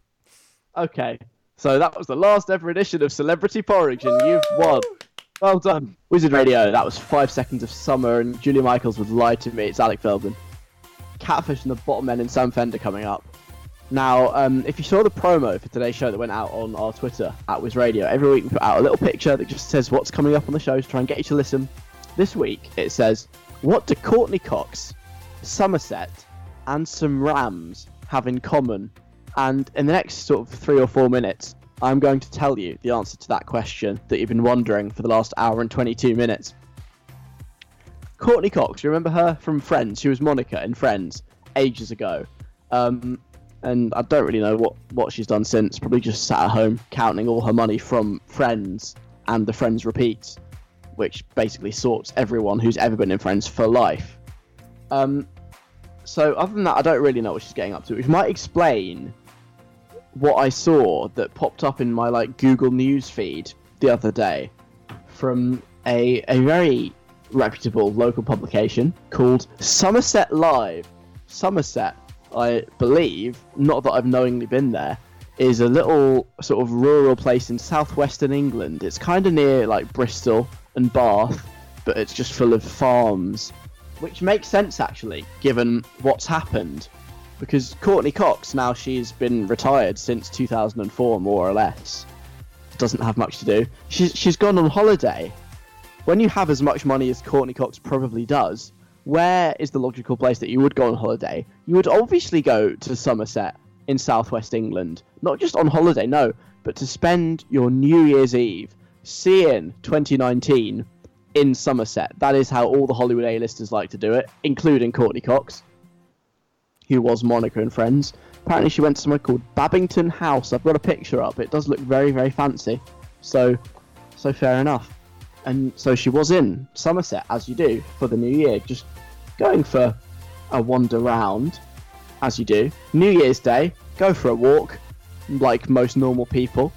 Okay. So that was the last ever edition of Celebrity Porridge, and you've won. Well done. Wizard Radio, that was five seconds of summer, and Julia Michaels would lie to me. It's Alec Feldman. Catfish and the Bottlemen and Sam Fender coming up. Now, um, if you saw the promo for today's show that went out on our Twitter at Wiz Radio, every week we put out a little picture that just says what's coming up on the show to try and get you to listen. This week it says, What do Courteney Cox, Somerset, and some Rams have in common? And in the next sort of three or four minutes, I'm going to tell you the answer to that question that you've been wondering for the last hour and 22 minutes. Courteney Cox, you remember her from Friends? She was Monica in Friends ages ago. Um, and I don't really know what, what she's done since. Probably just sat at home counting all her money from Friends and the Friends Repeats, which basically sorts everyone who's ever been in Friends for life. Um, so other than that, I don't really know what she's getting up to, which might explain what I saw that popped up in my like Google News feed the other day from a a very reputable local publication called Somerset Live. Somerset, I believe, not that I've knowingly been there, is a little sort of rural place in southwestern England. It's kind of near like Bristol and Bath, but it's just full of farms, which makes sense actually, given what's happened. Because Courteney Cox now she's been retired since 2004 more or less doesn't have much to do. She's she's gone on holiday. When you have as much money as Courteney Cox probably does where is the logical place that you would go on holiday? You would obviously go to Somerset in southwest England. Not just on holiday no but to spend your New Year's Eve seeing 2019 in Somerset that is how all the Hollywood A-listers like to do it including Courteney Cox who was Monica and Friends. Apparently, she went to somewhere called Babington House. I've got a picture up. It does look very, very fancy. So, so fair enough. And so she was in Somerset, as you do for the new year, just going for a wander round, as you do. New Year's Day, go for a walk, like most normal people.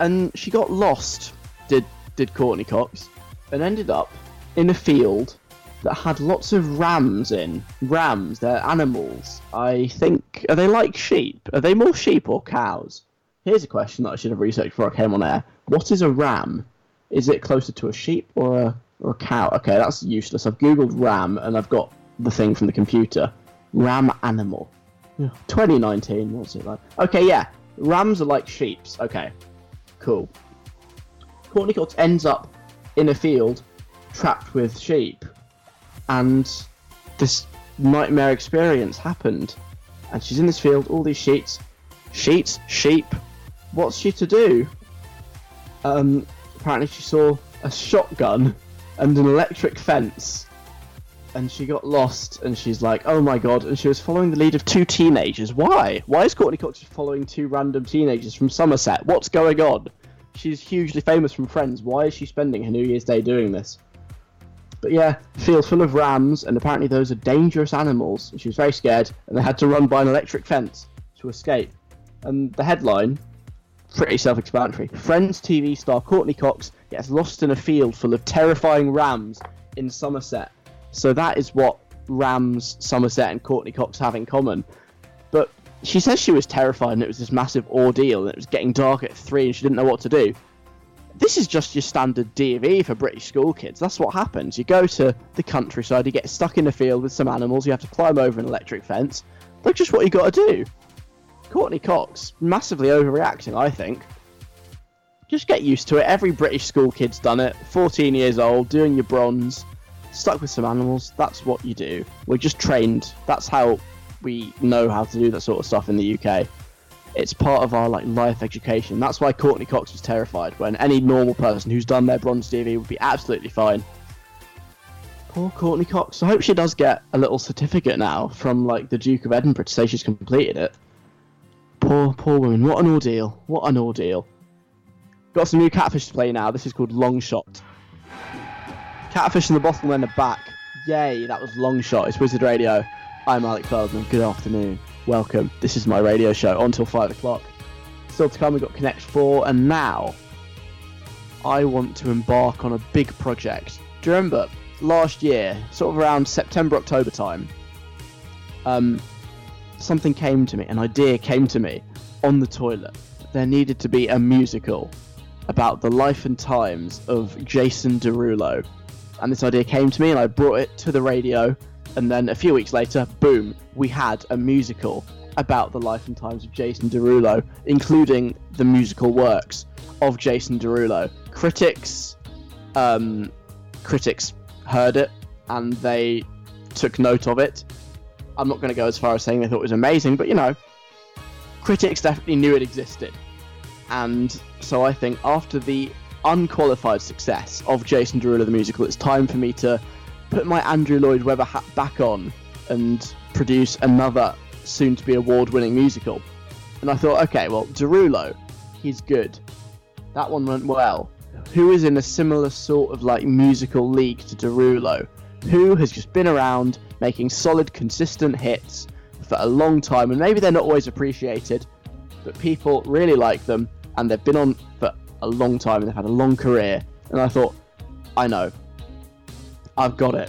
And she got lost, did did Courteney Cox, and ended up in a field that had lots of rams in. Rams, they're animals. I think. Are they like sheep? Are they more sheep or cows? Here's a question that I should have researched before I came on air. What is a ram? Is it closer to a sheep or a, or a cow? Okay, that's useless. I've googled ram and I've got the thing from the computer. Ram animal. 2019, what's it like? Okay, yeah. Rams are like sheeps. Okay. cool. Courteney Cox ends up in a field trapped with sheep, and this nightmare experience happened. And she's in this field, all these sheets, sheets, sheep. What's she to do? Um, apparently she saw a shotgun and an electric fence, and she got lost. And she's like, "Oh my god!" And she was following the lead of two teenagers. Why? Why is Courteney Cox following two random teenagers from Somerset? What's going on? She's hugely famous from Friends. Why is she spending her New Year's Day doing this? But yeah, field full of rams, and apparently those are dangerous animals. She was very scared, and they had to run by an electric fence to escape. And the headline, pretty self-explanatory: Friends TV star Courteney Cox gets lost in a field full of terrifying rams in Somerset. So that is what Rams, Somerset, and Courteney Cox have in common. But she says she was terrified, and it was this massive ordeal, and it was getting dark at three, and she didn't know what to do this is just your standard D&V for British school kids. That's what happens. You go to the countryside, you get stuck in the field with some animals, you have to climb over an electric fence. That's just what you got to do. Courteney Cox, massively overreacting, I think. Just get used to it. Every British school kid's done it. 14 years old, doing your bronze, stuck with some animals. That's what you do. We're just trained. That's how we know how to do that sort of stuff in the UK it's part of our like life education. That's why Courteney Cox was terrified when any normal person who's done their bronze DV would be absolutely fine. Poor Courteney Cox. I hope she does get a little certificate now from like the Duke of Edinburgh to say she's completed it. Poor, poor woman. What an ordeal. What an ordeal. Got some new catfish to play now. This is called Long Shot. Catfish in the bottom and the back. Yay, that was Long Shot. It's Wizard Radio. I'm Alec Feldman. Good afternoon. Welcome. This is my radio show until 5 o'clock. Still to come, we've got Connect 4, and now I want to embark on a big project. Do you remember last year, sort of around September, October time, um, something came to me, an idea came to me on the toilet. There needed to be a musical about the life and times of Jason Derulo. And this idea came to me, and I brought it to the radio. And then a few weeks later, boom, we had a musical about the life and times of Jason Derulo, including the musical works of Jason Derulo. Critics, um, critics heard it and they took note of it. I'm not going to go as far as saying they thought it was amazing, but you know, critics definitely knew it existed. And so I think after the unqualified success of Jason Derulo the musical, it's time for me to put my Andrew Lloyd Webber hat back on and produce another soon to be award winning musical. And I thought, okay, well, Derulo, he's good. That one went well. Who is in a similar sort of like musical league to Derulo? Who has just been around making solid, consistent hits for a long time, and maybe they're not always appreciated, but people really like them, and they've been on for a long time, and they've had a long career. And I thought, I know, I've got it.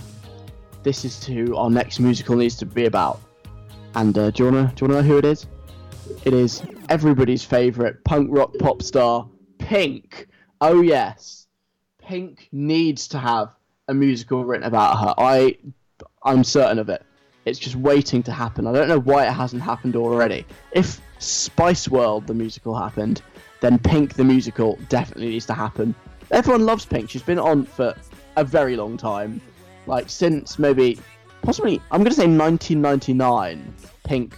This is who our next musical needs to be about. And uh, do you wanna do you wanna know who it is? It is everybody's favourite punk rock pop star, Pink. Oh yes, Pink needs to have a musical written about her. I, I'm certain of it. It's just waiting to happen. I don't know why it hasn't happened already. If Spice World the musical happened, then Pink the musical definitely needs to happen. Everyone loves Pink. She's been on for a very long time, like since maybe, possibly, I'm gonna say 1999. Pink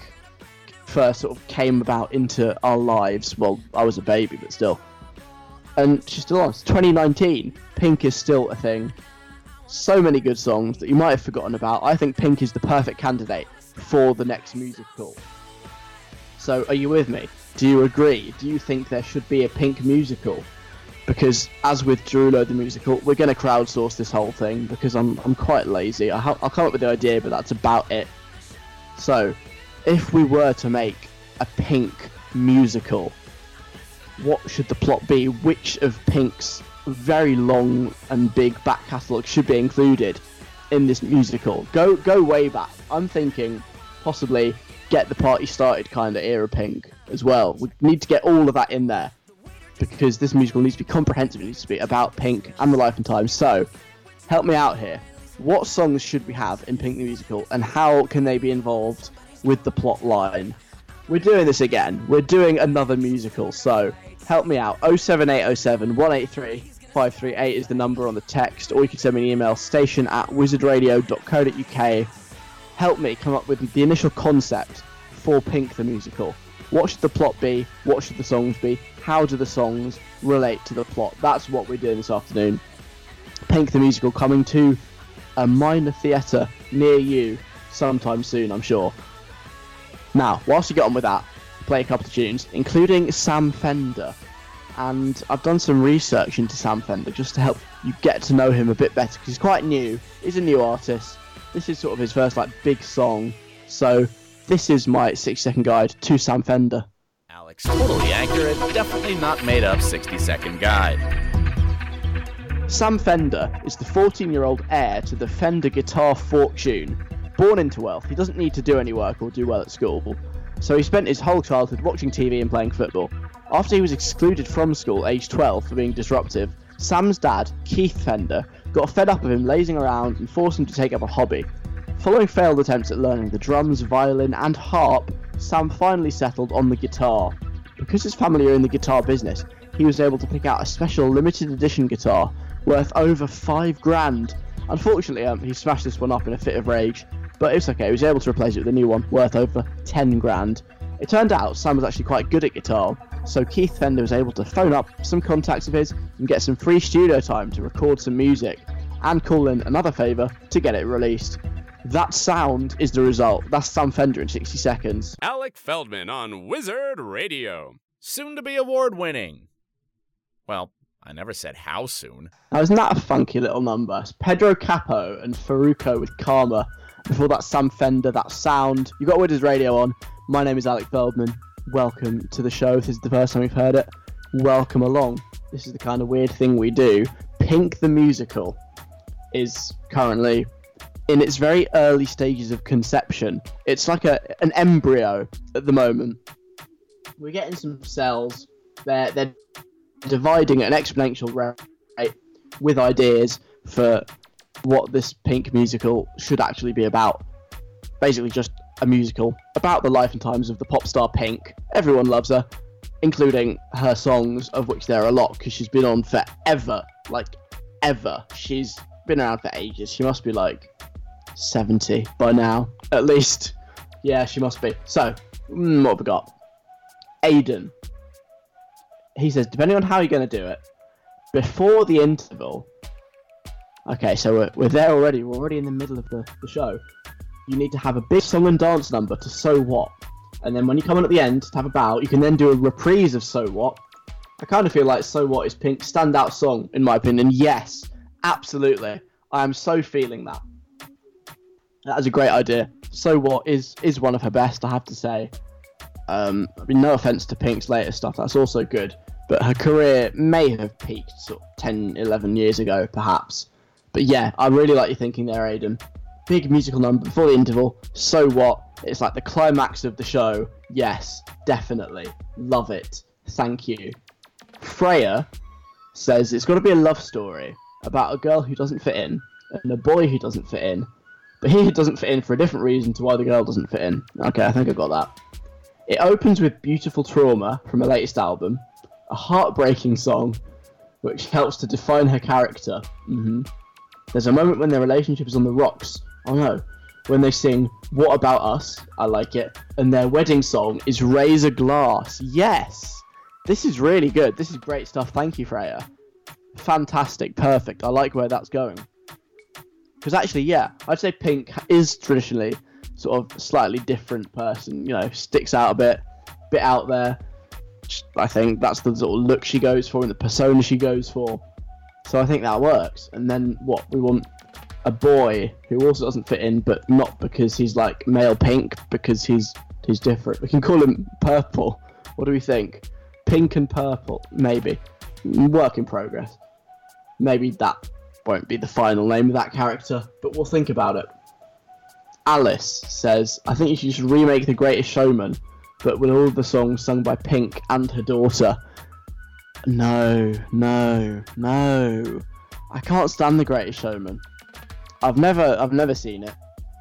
first sort of came about into our lives. Well, I was a baby, but still. And she's still on. 2019. Pink is still a thing. So many good songs that you might have forgotten about. I think Pink is the perfect candidate for the next musical. So, are you with me? Do you agree? Do you think there should be a Pink musical? Because, as with Derulo the musical, we're going to crowdsource this whole thing because I'm, I'm quite lazy. I ha- I'll come up with the idea, but that's about it. So, if we were to make a Pink musical, what should the plot be? Which of Pink's very long and big back catalogue should be included in this musical? Go go way back. I'm thinking possibly get the party started kind of era Pink as well. We need to get all of that in there because this musical needs to be comprehensive. It needs to be about Pink and the life and times. So help me out here. What songs should we have in Pink the musical, and how can they be involved with the plot line? we're doing this again. We're doing another musical, so help me out. 07807 183 538 is the number on the text, or you can send me an email station at wizardradio.co.uk. Help me come up with the initial concept for Pink the musical. What should the plot be? What should the songs be? How do the songs relate to the plot? That's what we're doing this afternoon. Pink the musical coming to a minor theatre near you sometime soon, I'm sure. Now, whilst you get on with that, play a couple of tunes, including Sam Fender. And I've done some research into Sam Fender just to help you get to know him a bit better because he's quite new. He's a new artist. This is sort of his first like big song. So this is my six second guide to Sam Fender. Alex, totally accurate, definitely not made up 60 second guide. Sam Fender is the 14 year old heir to the Fender guitar fortune. Born into wealth, he doesn't need to do any work or do well at school, so he spent his whole childhood watching TV and playing football. After he was excluded from school age 12 for being disruptive, Sam's dad, Keith Fender, got fed up of him lazing around and forced him to take up a hobby. Following failed attempts at learning the drums, violin, and harp, Sam finally settled on the guitar. Because his family are in the guitar business, he was able to pick out a special limited edition guitar worth over five grand. Unfortunately, um, he smashed this one up in a fit of rage, but it's okay. He was able to replace it with a new one worth over ten grand. It turned out Sam was actually quite good at guitar, so Keith Fender was able to phone up some contacts of his and get some free studio time to record some music, and call in another favour to get it released. That sound is the result. That's Sam Fender in 60 seconds. Alec Feldman on Wizard Radio. Soon to be award winning. Well, I never said how soon. Now, isn't that a funky little number? It's Pedro Capo and Farruko with Calma. Before that, Sam Fender, that sound. You got Wizard Radio on. My name is Alec Feldman. Welcome to the show. If this is the first time you've heard it, welcome along. This is the kind of weird thing we do. Pink the Musical is currently in its very early stages of conception. It's like a an embryo at the moment. We're getting some cells. They're they're dividing at an exponential rate with ideas for what this Pink musical should actually be about. Basically, just a musical about the life and times of the pop star Pink. Everyone loves her, including her songs, of which there are a lot because she's been on forever. Like, ever. She's been around for ages. She must be like 70 by now, at least. Yeah, she must be. So, mm, what have we got? Aiden. He says, depending on how you're going to do it, before the interval. Okay, so we're, we're there already. We're already in the middle of the, the show. You need to have a big song and dance number to So What. And then when you come in at the end to have a bow, you can then do a reprise of So What. I kind of feel like So What is Pink's standout song, in my opinion. Yes, absolutely. I am so feeling that. That is a great idea. So What is is one of her best, I have to say. Um, I mean, no offense to Pink's later stuff, that's also good. But her career may have peaked sort of 10, 11 years ago, perhaps. But yeah, I really like your thinking there, Aiden. Big musical number before the interval. So what? It's like the climax of the show. Yes, definitely. Love it. Thank you. Freya says it's got to be a love story about a girl who doesn't fit in and a boy who doesn't fit in, but he doesn't fit in for a different reason to why the girl doesn't fit in. Okay, I think I got that. It opens with Beautiful Trauma from her latest album, a heartbreaking song which helps to define her character. hmm There's a moment when their relationship is on the rocks. Oh no. When they sing What About Us, I like it, and their wedding song is Raise a Glass. Yes! This is really good. This is great stuff. Thank you, Freya. Fantastic. Perfect. I like where that's going. Because actually, yeah, I'd say Pink is traditionally sort of slightly different person. You know, sticks out a bit, bit out there. I think that's the sort of look she goes for and the persona she goes for. So I think that works. And then what we want a boy who also doesn't fit in, but not because he's like male pink, because he's he's different. We can call him purple. What do we think? Pink and purple, maybe. Work in progress. Maybe that won't be the final name of that character, but we'll think about it. Alice says, I think you should remake The Greatest Showman, but with all the songs sung by Pink and her daughter. No, no, no. I can't stand The Greatest Showman. I've never I've never seen it,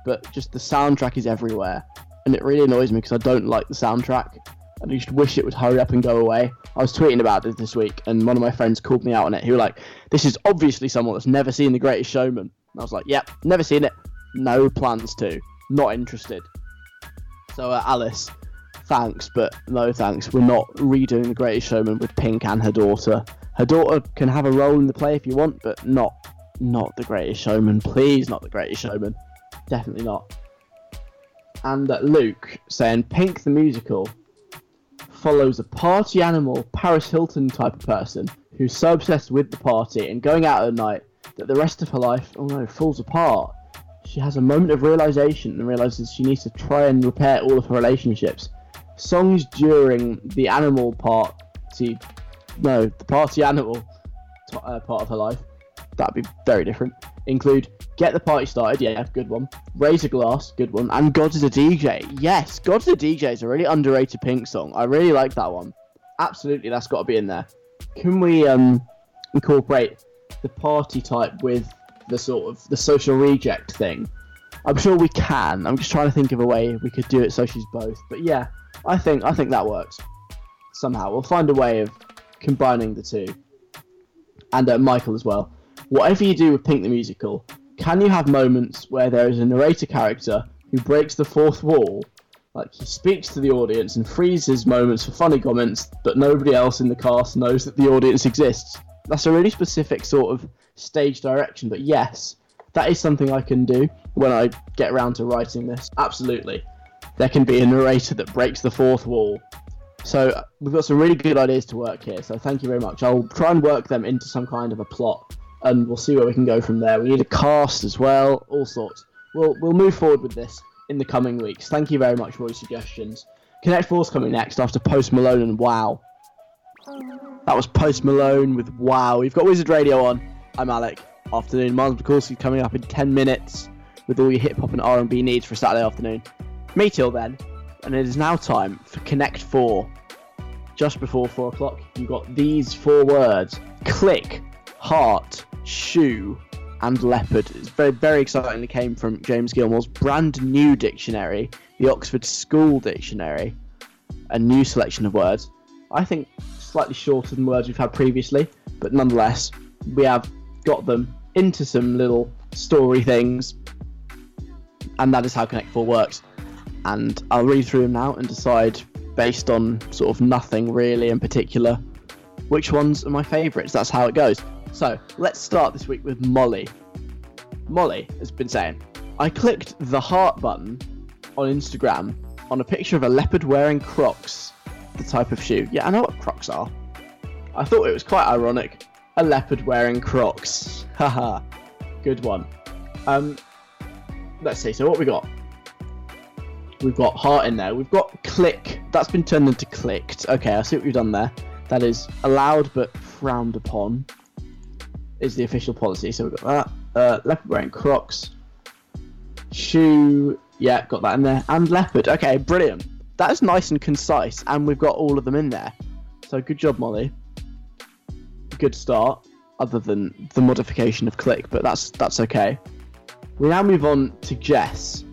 but just the soundtrack is everywhere. and it really annoys me because I don't like the soundtrack. And I just wish it would hurry up and go away. I was tweeting about it this week, and one of my friends called me out on it. He was like, "This is obviously someone that's never seen The Greatest Showman." And I was like, "Yep, never seen it. No plans to. Not interested." So uh, Alice, thanks, but no thanks. We're not redoing The Greatest Showman with Pink and her daughter. Her daughter can have a role in the play if you want, but not not The Greatest Showman. Please, not The Greatest Showman. Definitely not. And uh, Luke saying Pink the musical follows a party animal, Paris Hilton type of person who's so obsessed with the party and going out at night that the rest of her life, oh no, falls apart. She has a moment of realization and realizes she needs to try and repair all of her relationships. Songs during the animal part, party, no, the party animal t- uh, part of her life, that'd be very different, include Get the Party Started, yeah, good one. Raise a Glass, good one. And God is a DJ, yes, God is a DJ is a really underrated Pink song. I really like that one. Absolutely, that's got to be in there. Can we um incorporate the party type with the sort of the social reject thing? I'm sure we can. I'm just trying to think of a way we could do it so she's both. But yeah, I think I think that works. Somehow we'll find a way of combining the two. And uh, Michael as well. Whatever you do with Pink the musical, can you have moments where there is a narrator character who breaks the fourth wall? Like he speaks to the audience and freezes moments for funny comments, but nobody else in the cast knows that the audience exists. That's a really specific sort of stage direction, but yes, that is something I can do when I get around to writing this. Absolutely. There can be a narrator that breaks the fourth wall. So we've got some really good ideas to work here, so thank you very much. I'll try and work them into some kind of a plot and we'll see where we can go from there. We need a cast as well, all sorts. We'll we'll move forward with this in the coming weeks. Thank you very much for your suggestions. Connect Four's coming next after Post Malone and Wow. That was Post Malone with Wow. We've got Wizard Radio on. I'm Alec. Afternoon. Miles McCorsky coming up in 10 minutes with all your hip hop and R&B needs for Saturday afternoon. Me till then, and it is now time for Connect Four. Just before four o'clock, you've got these four words: click, heart, shoe, and leopard. It's very, very exciting. It came from James Gilmore's brand new dictionary, the Oxford School Dictionary, a new selection of words. I think slightly shorter than words we've had previously, but nonetheless, we have got them into some little story things, and that is how Connect Four works. And I'll read through them now and decide, based on sort of nothing really in particular, which ones are my favourites. That's how it goes. So let's start this week with Molly. Molly has been saying, I clicked the heart button on Instagram on a picture of a leopard wearing Crocs, the type of shoe. Yeah, I know what Crocs are. I thought it was quite ironic. A leopard wearing Crocs. Haha. Good one. Um, let's see. So what we got? We've got heart in there. We've got click. That's been turned into clicked. Okay, I see what you've done there. That is allowed but frowned upon. Is the official policy. So we've got that. Uh, leopard wearing Crocs. Shoe. Yeah, got that in there. And leopard. Okay, brilliant. That is nice and concise, and we've got all of them in there. So good job, Molly. Good start. Other than the modification of click, but that's that's okay. We now move on to Jess.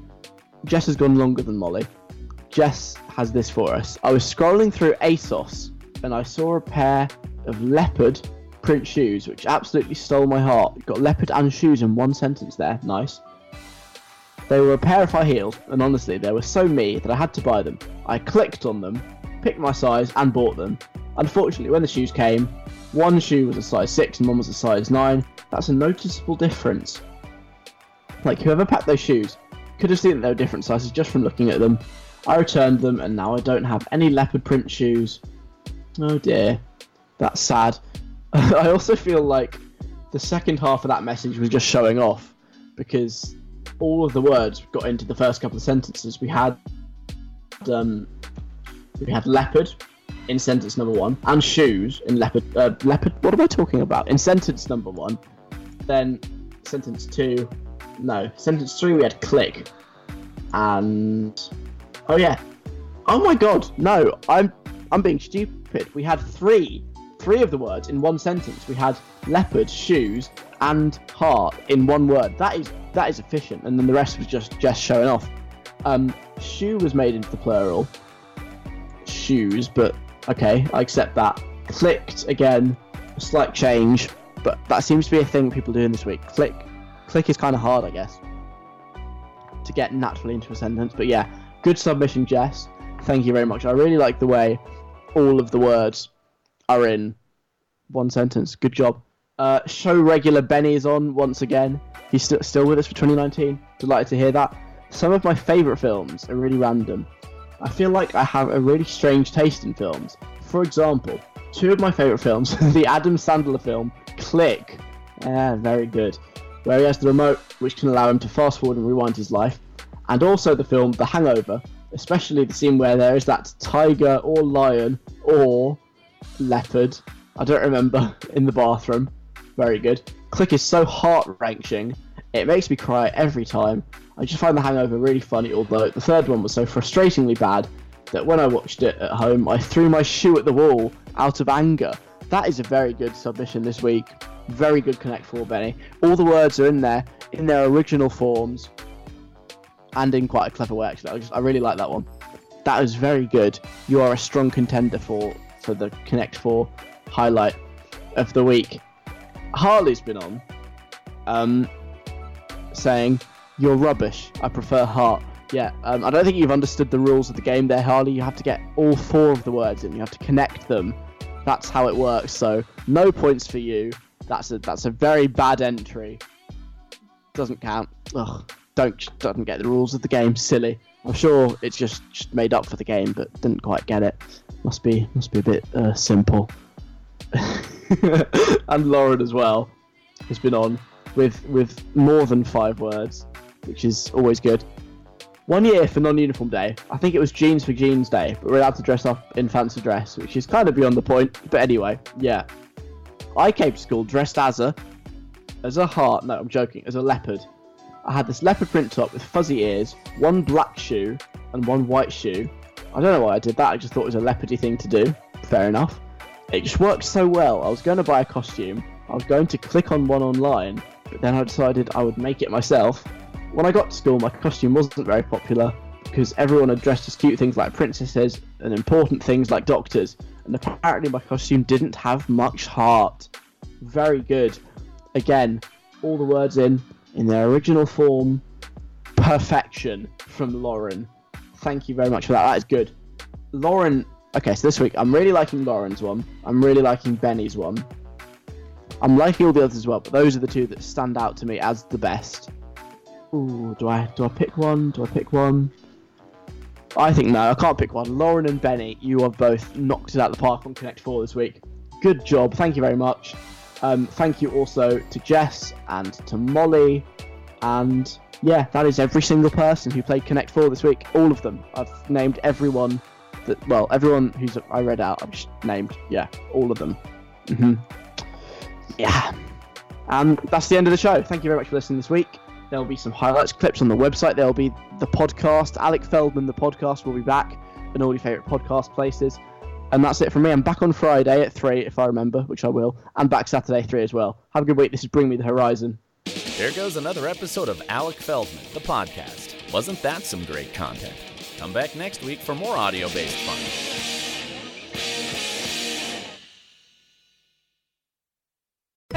Jess has gone longer than Molly. Jess has this for us. I was scrolling through ASOS and I saw a pair of leopard print shoes, which absolutely stole my heart. Got leopard and shoes in one sentence there. Nice. They were a pair of high heels, and honestly, they were so me that I had to buy them. I clicked on them, picked my size, and bought them. Unfortunately, when the shoes came, one shoe was a size 6 and one was a size 9. That's a noticeable difference. Like, whoever packed those shoes could have seen that they were different sizes just from looking at them. I returned them, and now I don't have any leopard print shoes. Oh dear. That's sad. I also feel like the second half of that message was just showing off because all of the words got into the first couple of sentences. We had um, we had leopard in sentence number one and shoes in leopard uh, leopard. What am I talking about? In sentence number one, then sentence two, no, sentence three we had click, and oh yeah, oh my god, no, I'm I'm being stupid. We had three three of the words in one sentence. We had leopard, shoes, and heart in one word. That is that is efficient, and then the rest was just just showing off. Um, shoe was made into the plural. Shoes, but okay, I accept that. Clicked again, slight change, but that seems to be a thing people doing this week. Click, click is kind of hard, I guess, to get naturally into a sentence. But yeah, good submission, Jess. Thank you very much. I really like the way all of the words are in one sentence. Good job. Uh, show regular Benny is on once again. He's st- still with us for 2019. Delighted to hear that. Some of my favourite films are really random. I feel like I have a really strange taste in films. For example, two of my favourite films the Adam Sandler film Click. Yeah, very good. Where he has the remote which can allow him to fast forward and rewind his life. And also the film The Hangover, especially the scene where there is that tiger or lion or leopard, I don't remember, in the bathroom. Very good. Click is so heart wrenching, it makes me cry every time. I just find The Hangover really funny, although the third one was so frustratingly bad that when I watched it at home, I threw my shoe at the wall out of anger. That is a very good submission this week. Very good Connect 4, Benny. All the words are in there, in their original forms, and in quite a clever way, actually. I, just, I really like that one. That is very good. You are a strong contender for, for the Connect 4 highlight of the week. Harley's been on, um, saying, You're rubbish. I prefer heart. Yeah, um, I don't think you've understood the rules of the game there, Harley. You have to get all four of the words in. You have to connect them. That's how it works. So no points for you. That's a that's a very bad entry. Doesn't count. Ugh, don't doesn't get the rules of the game. Silly. I'm sure it's just, just made up for the game, but didn't quite get it. Must be must be a bit uh, simple. and Lauren as well has been on with with more than five words, which is always good. One year for non-uniform day. I think it was jeans for jeans day, but we're allowed to dress up in fancy dress, which is kind of beyond the point. But anyway, yeah. I came to school dressed as a as a heart. No, I'm joking. As a leopard. I had this leopard print top with fuzzy ears, one black shoe, and one white shoe. I don't know why I did that. I just thought it was a leopardy thing to do. Fair enough. It just worked so well. I was going to buy a costume. I was going to click on one online, but then I decided I would make it myself. When I got to school, my costume wasn't very popular because everyone had dressed as cute things like princesses and important things like doctors, and apparently my costume didn't have much heart. Very good. Again, all the words in in their original form. Perfection from Lauren. Thank you very much for that. That is good. Lauren. Okay, so this week I'm really liking Lauren's one. I'm really liking Benny's one. I'm liking all the others as well, but those are the two that stand out to me as the best. Ooh, do I do I pick one? Do I pick one? I think no, I can't pick one. Lauren and Benny, you have both knocked it out of the park on Connect 4 this week. Good job. Thank you very much. Um, thank you also to Jess and to Molly. And yeah, that is every single person who played Connect 4 this week. All of them. I've named everyone that, well, everyone who's I read out, I've just named, yeah, all of them. hmm Yeah. And that's the end of the show. Thank you very much for listening this week. There will be some highlights, clips on the website. There will be the podcast. Alec Feldman, the podcast, will be back in all your favourite podcast places. And that's it from me. I'm back on Friday at 3, if I remember, which I will, and back Saturday 3 as well. Have a good week. This is Bring Me the Horizon. There goes another episode of Alec Feldman, the podcast. Wasn't that some great content? Come back next week for more audio based fun.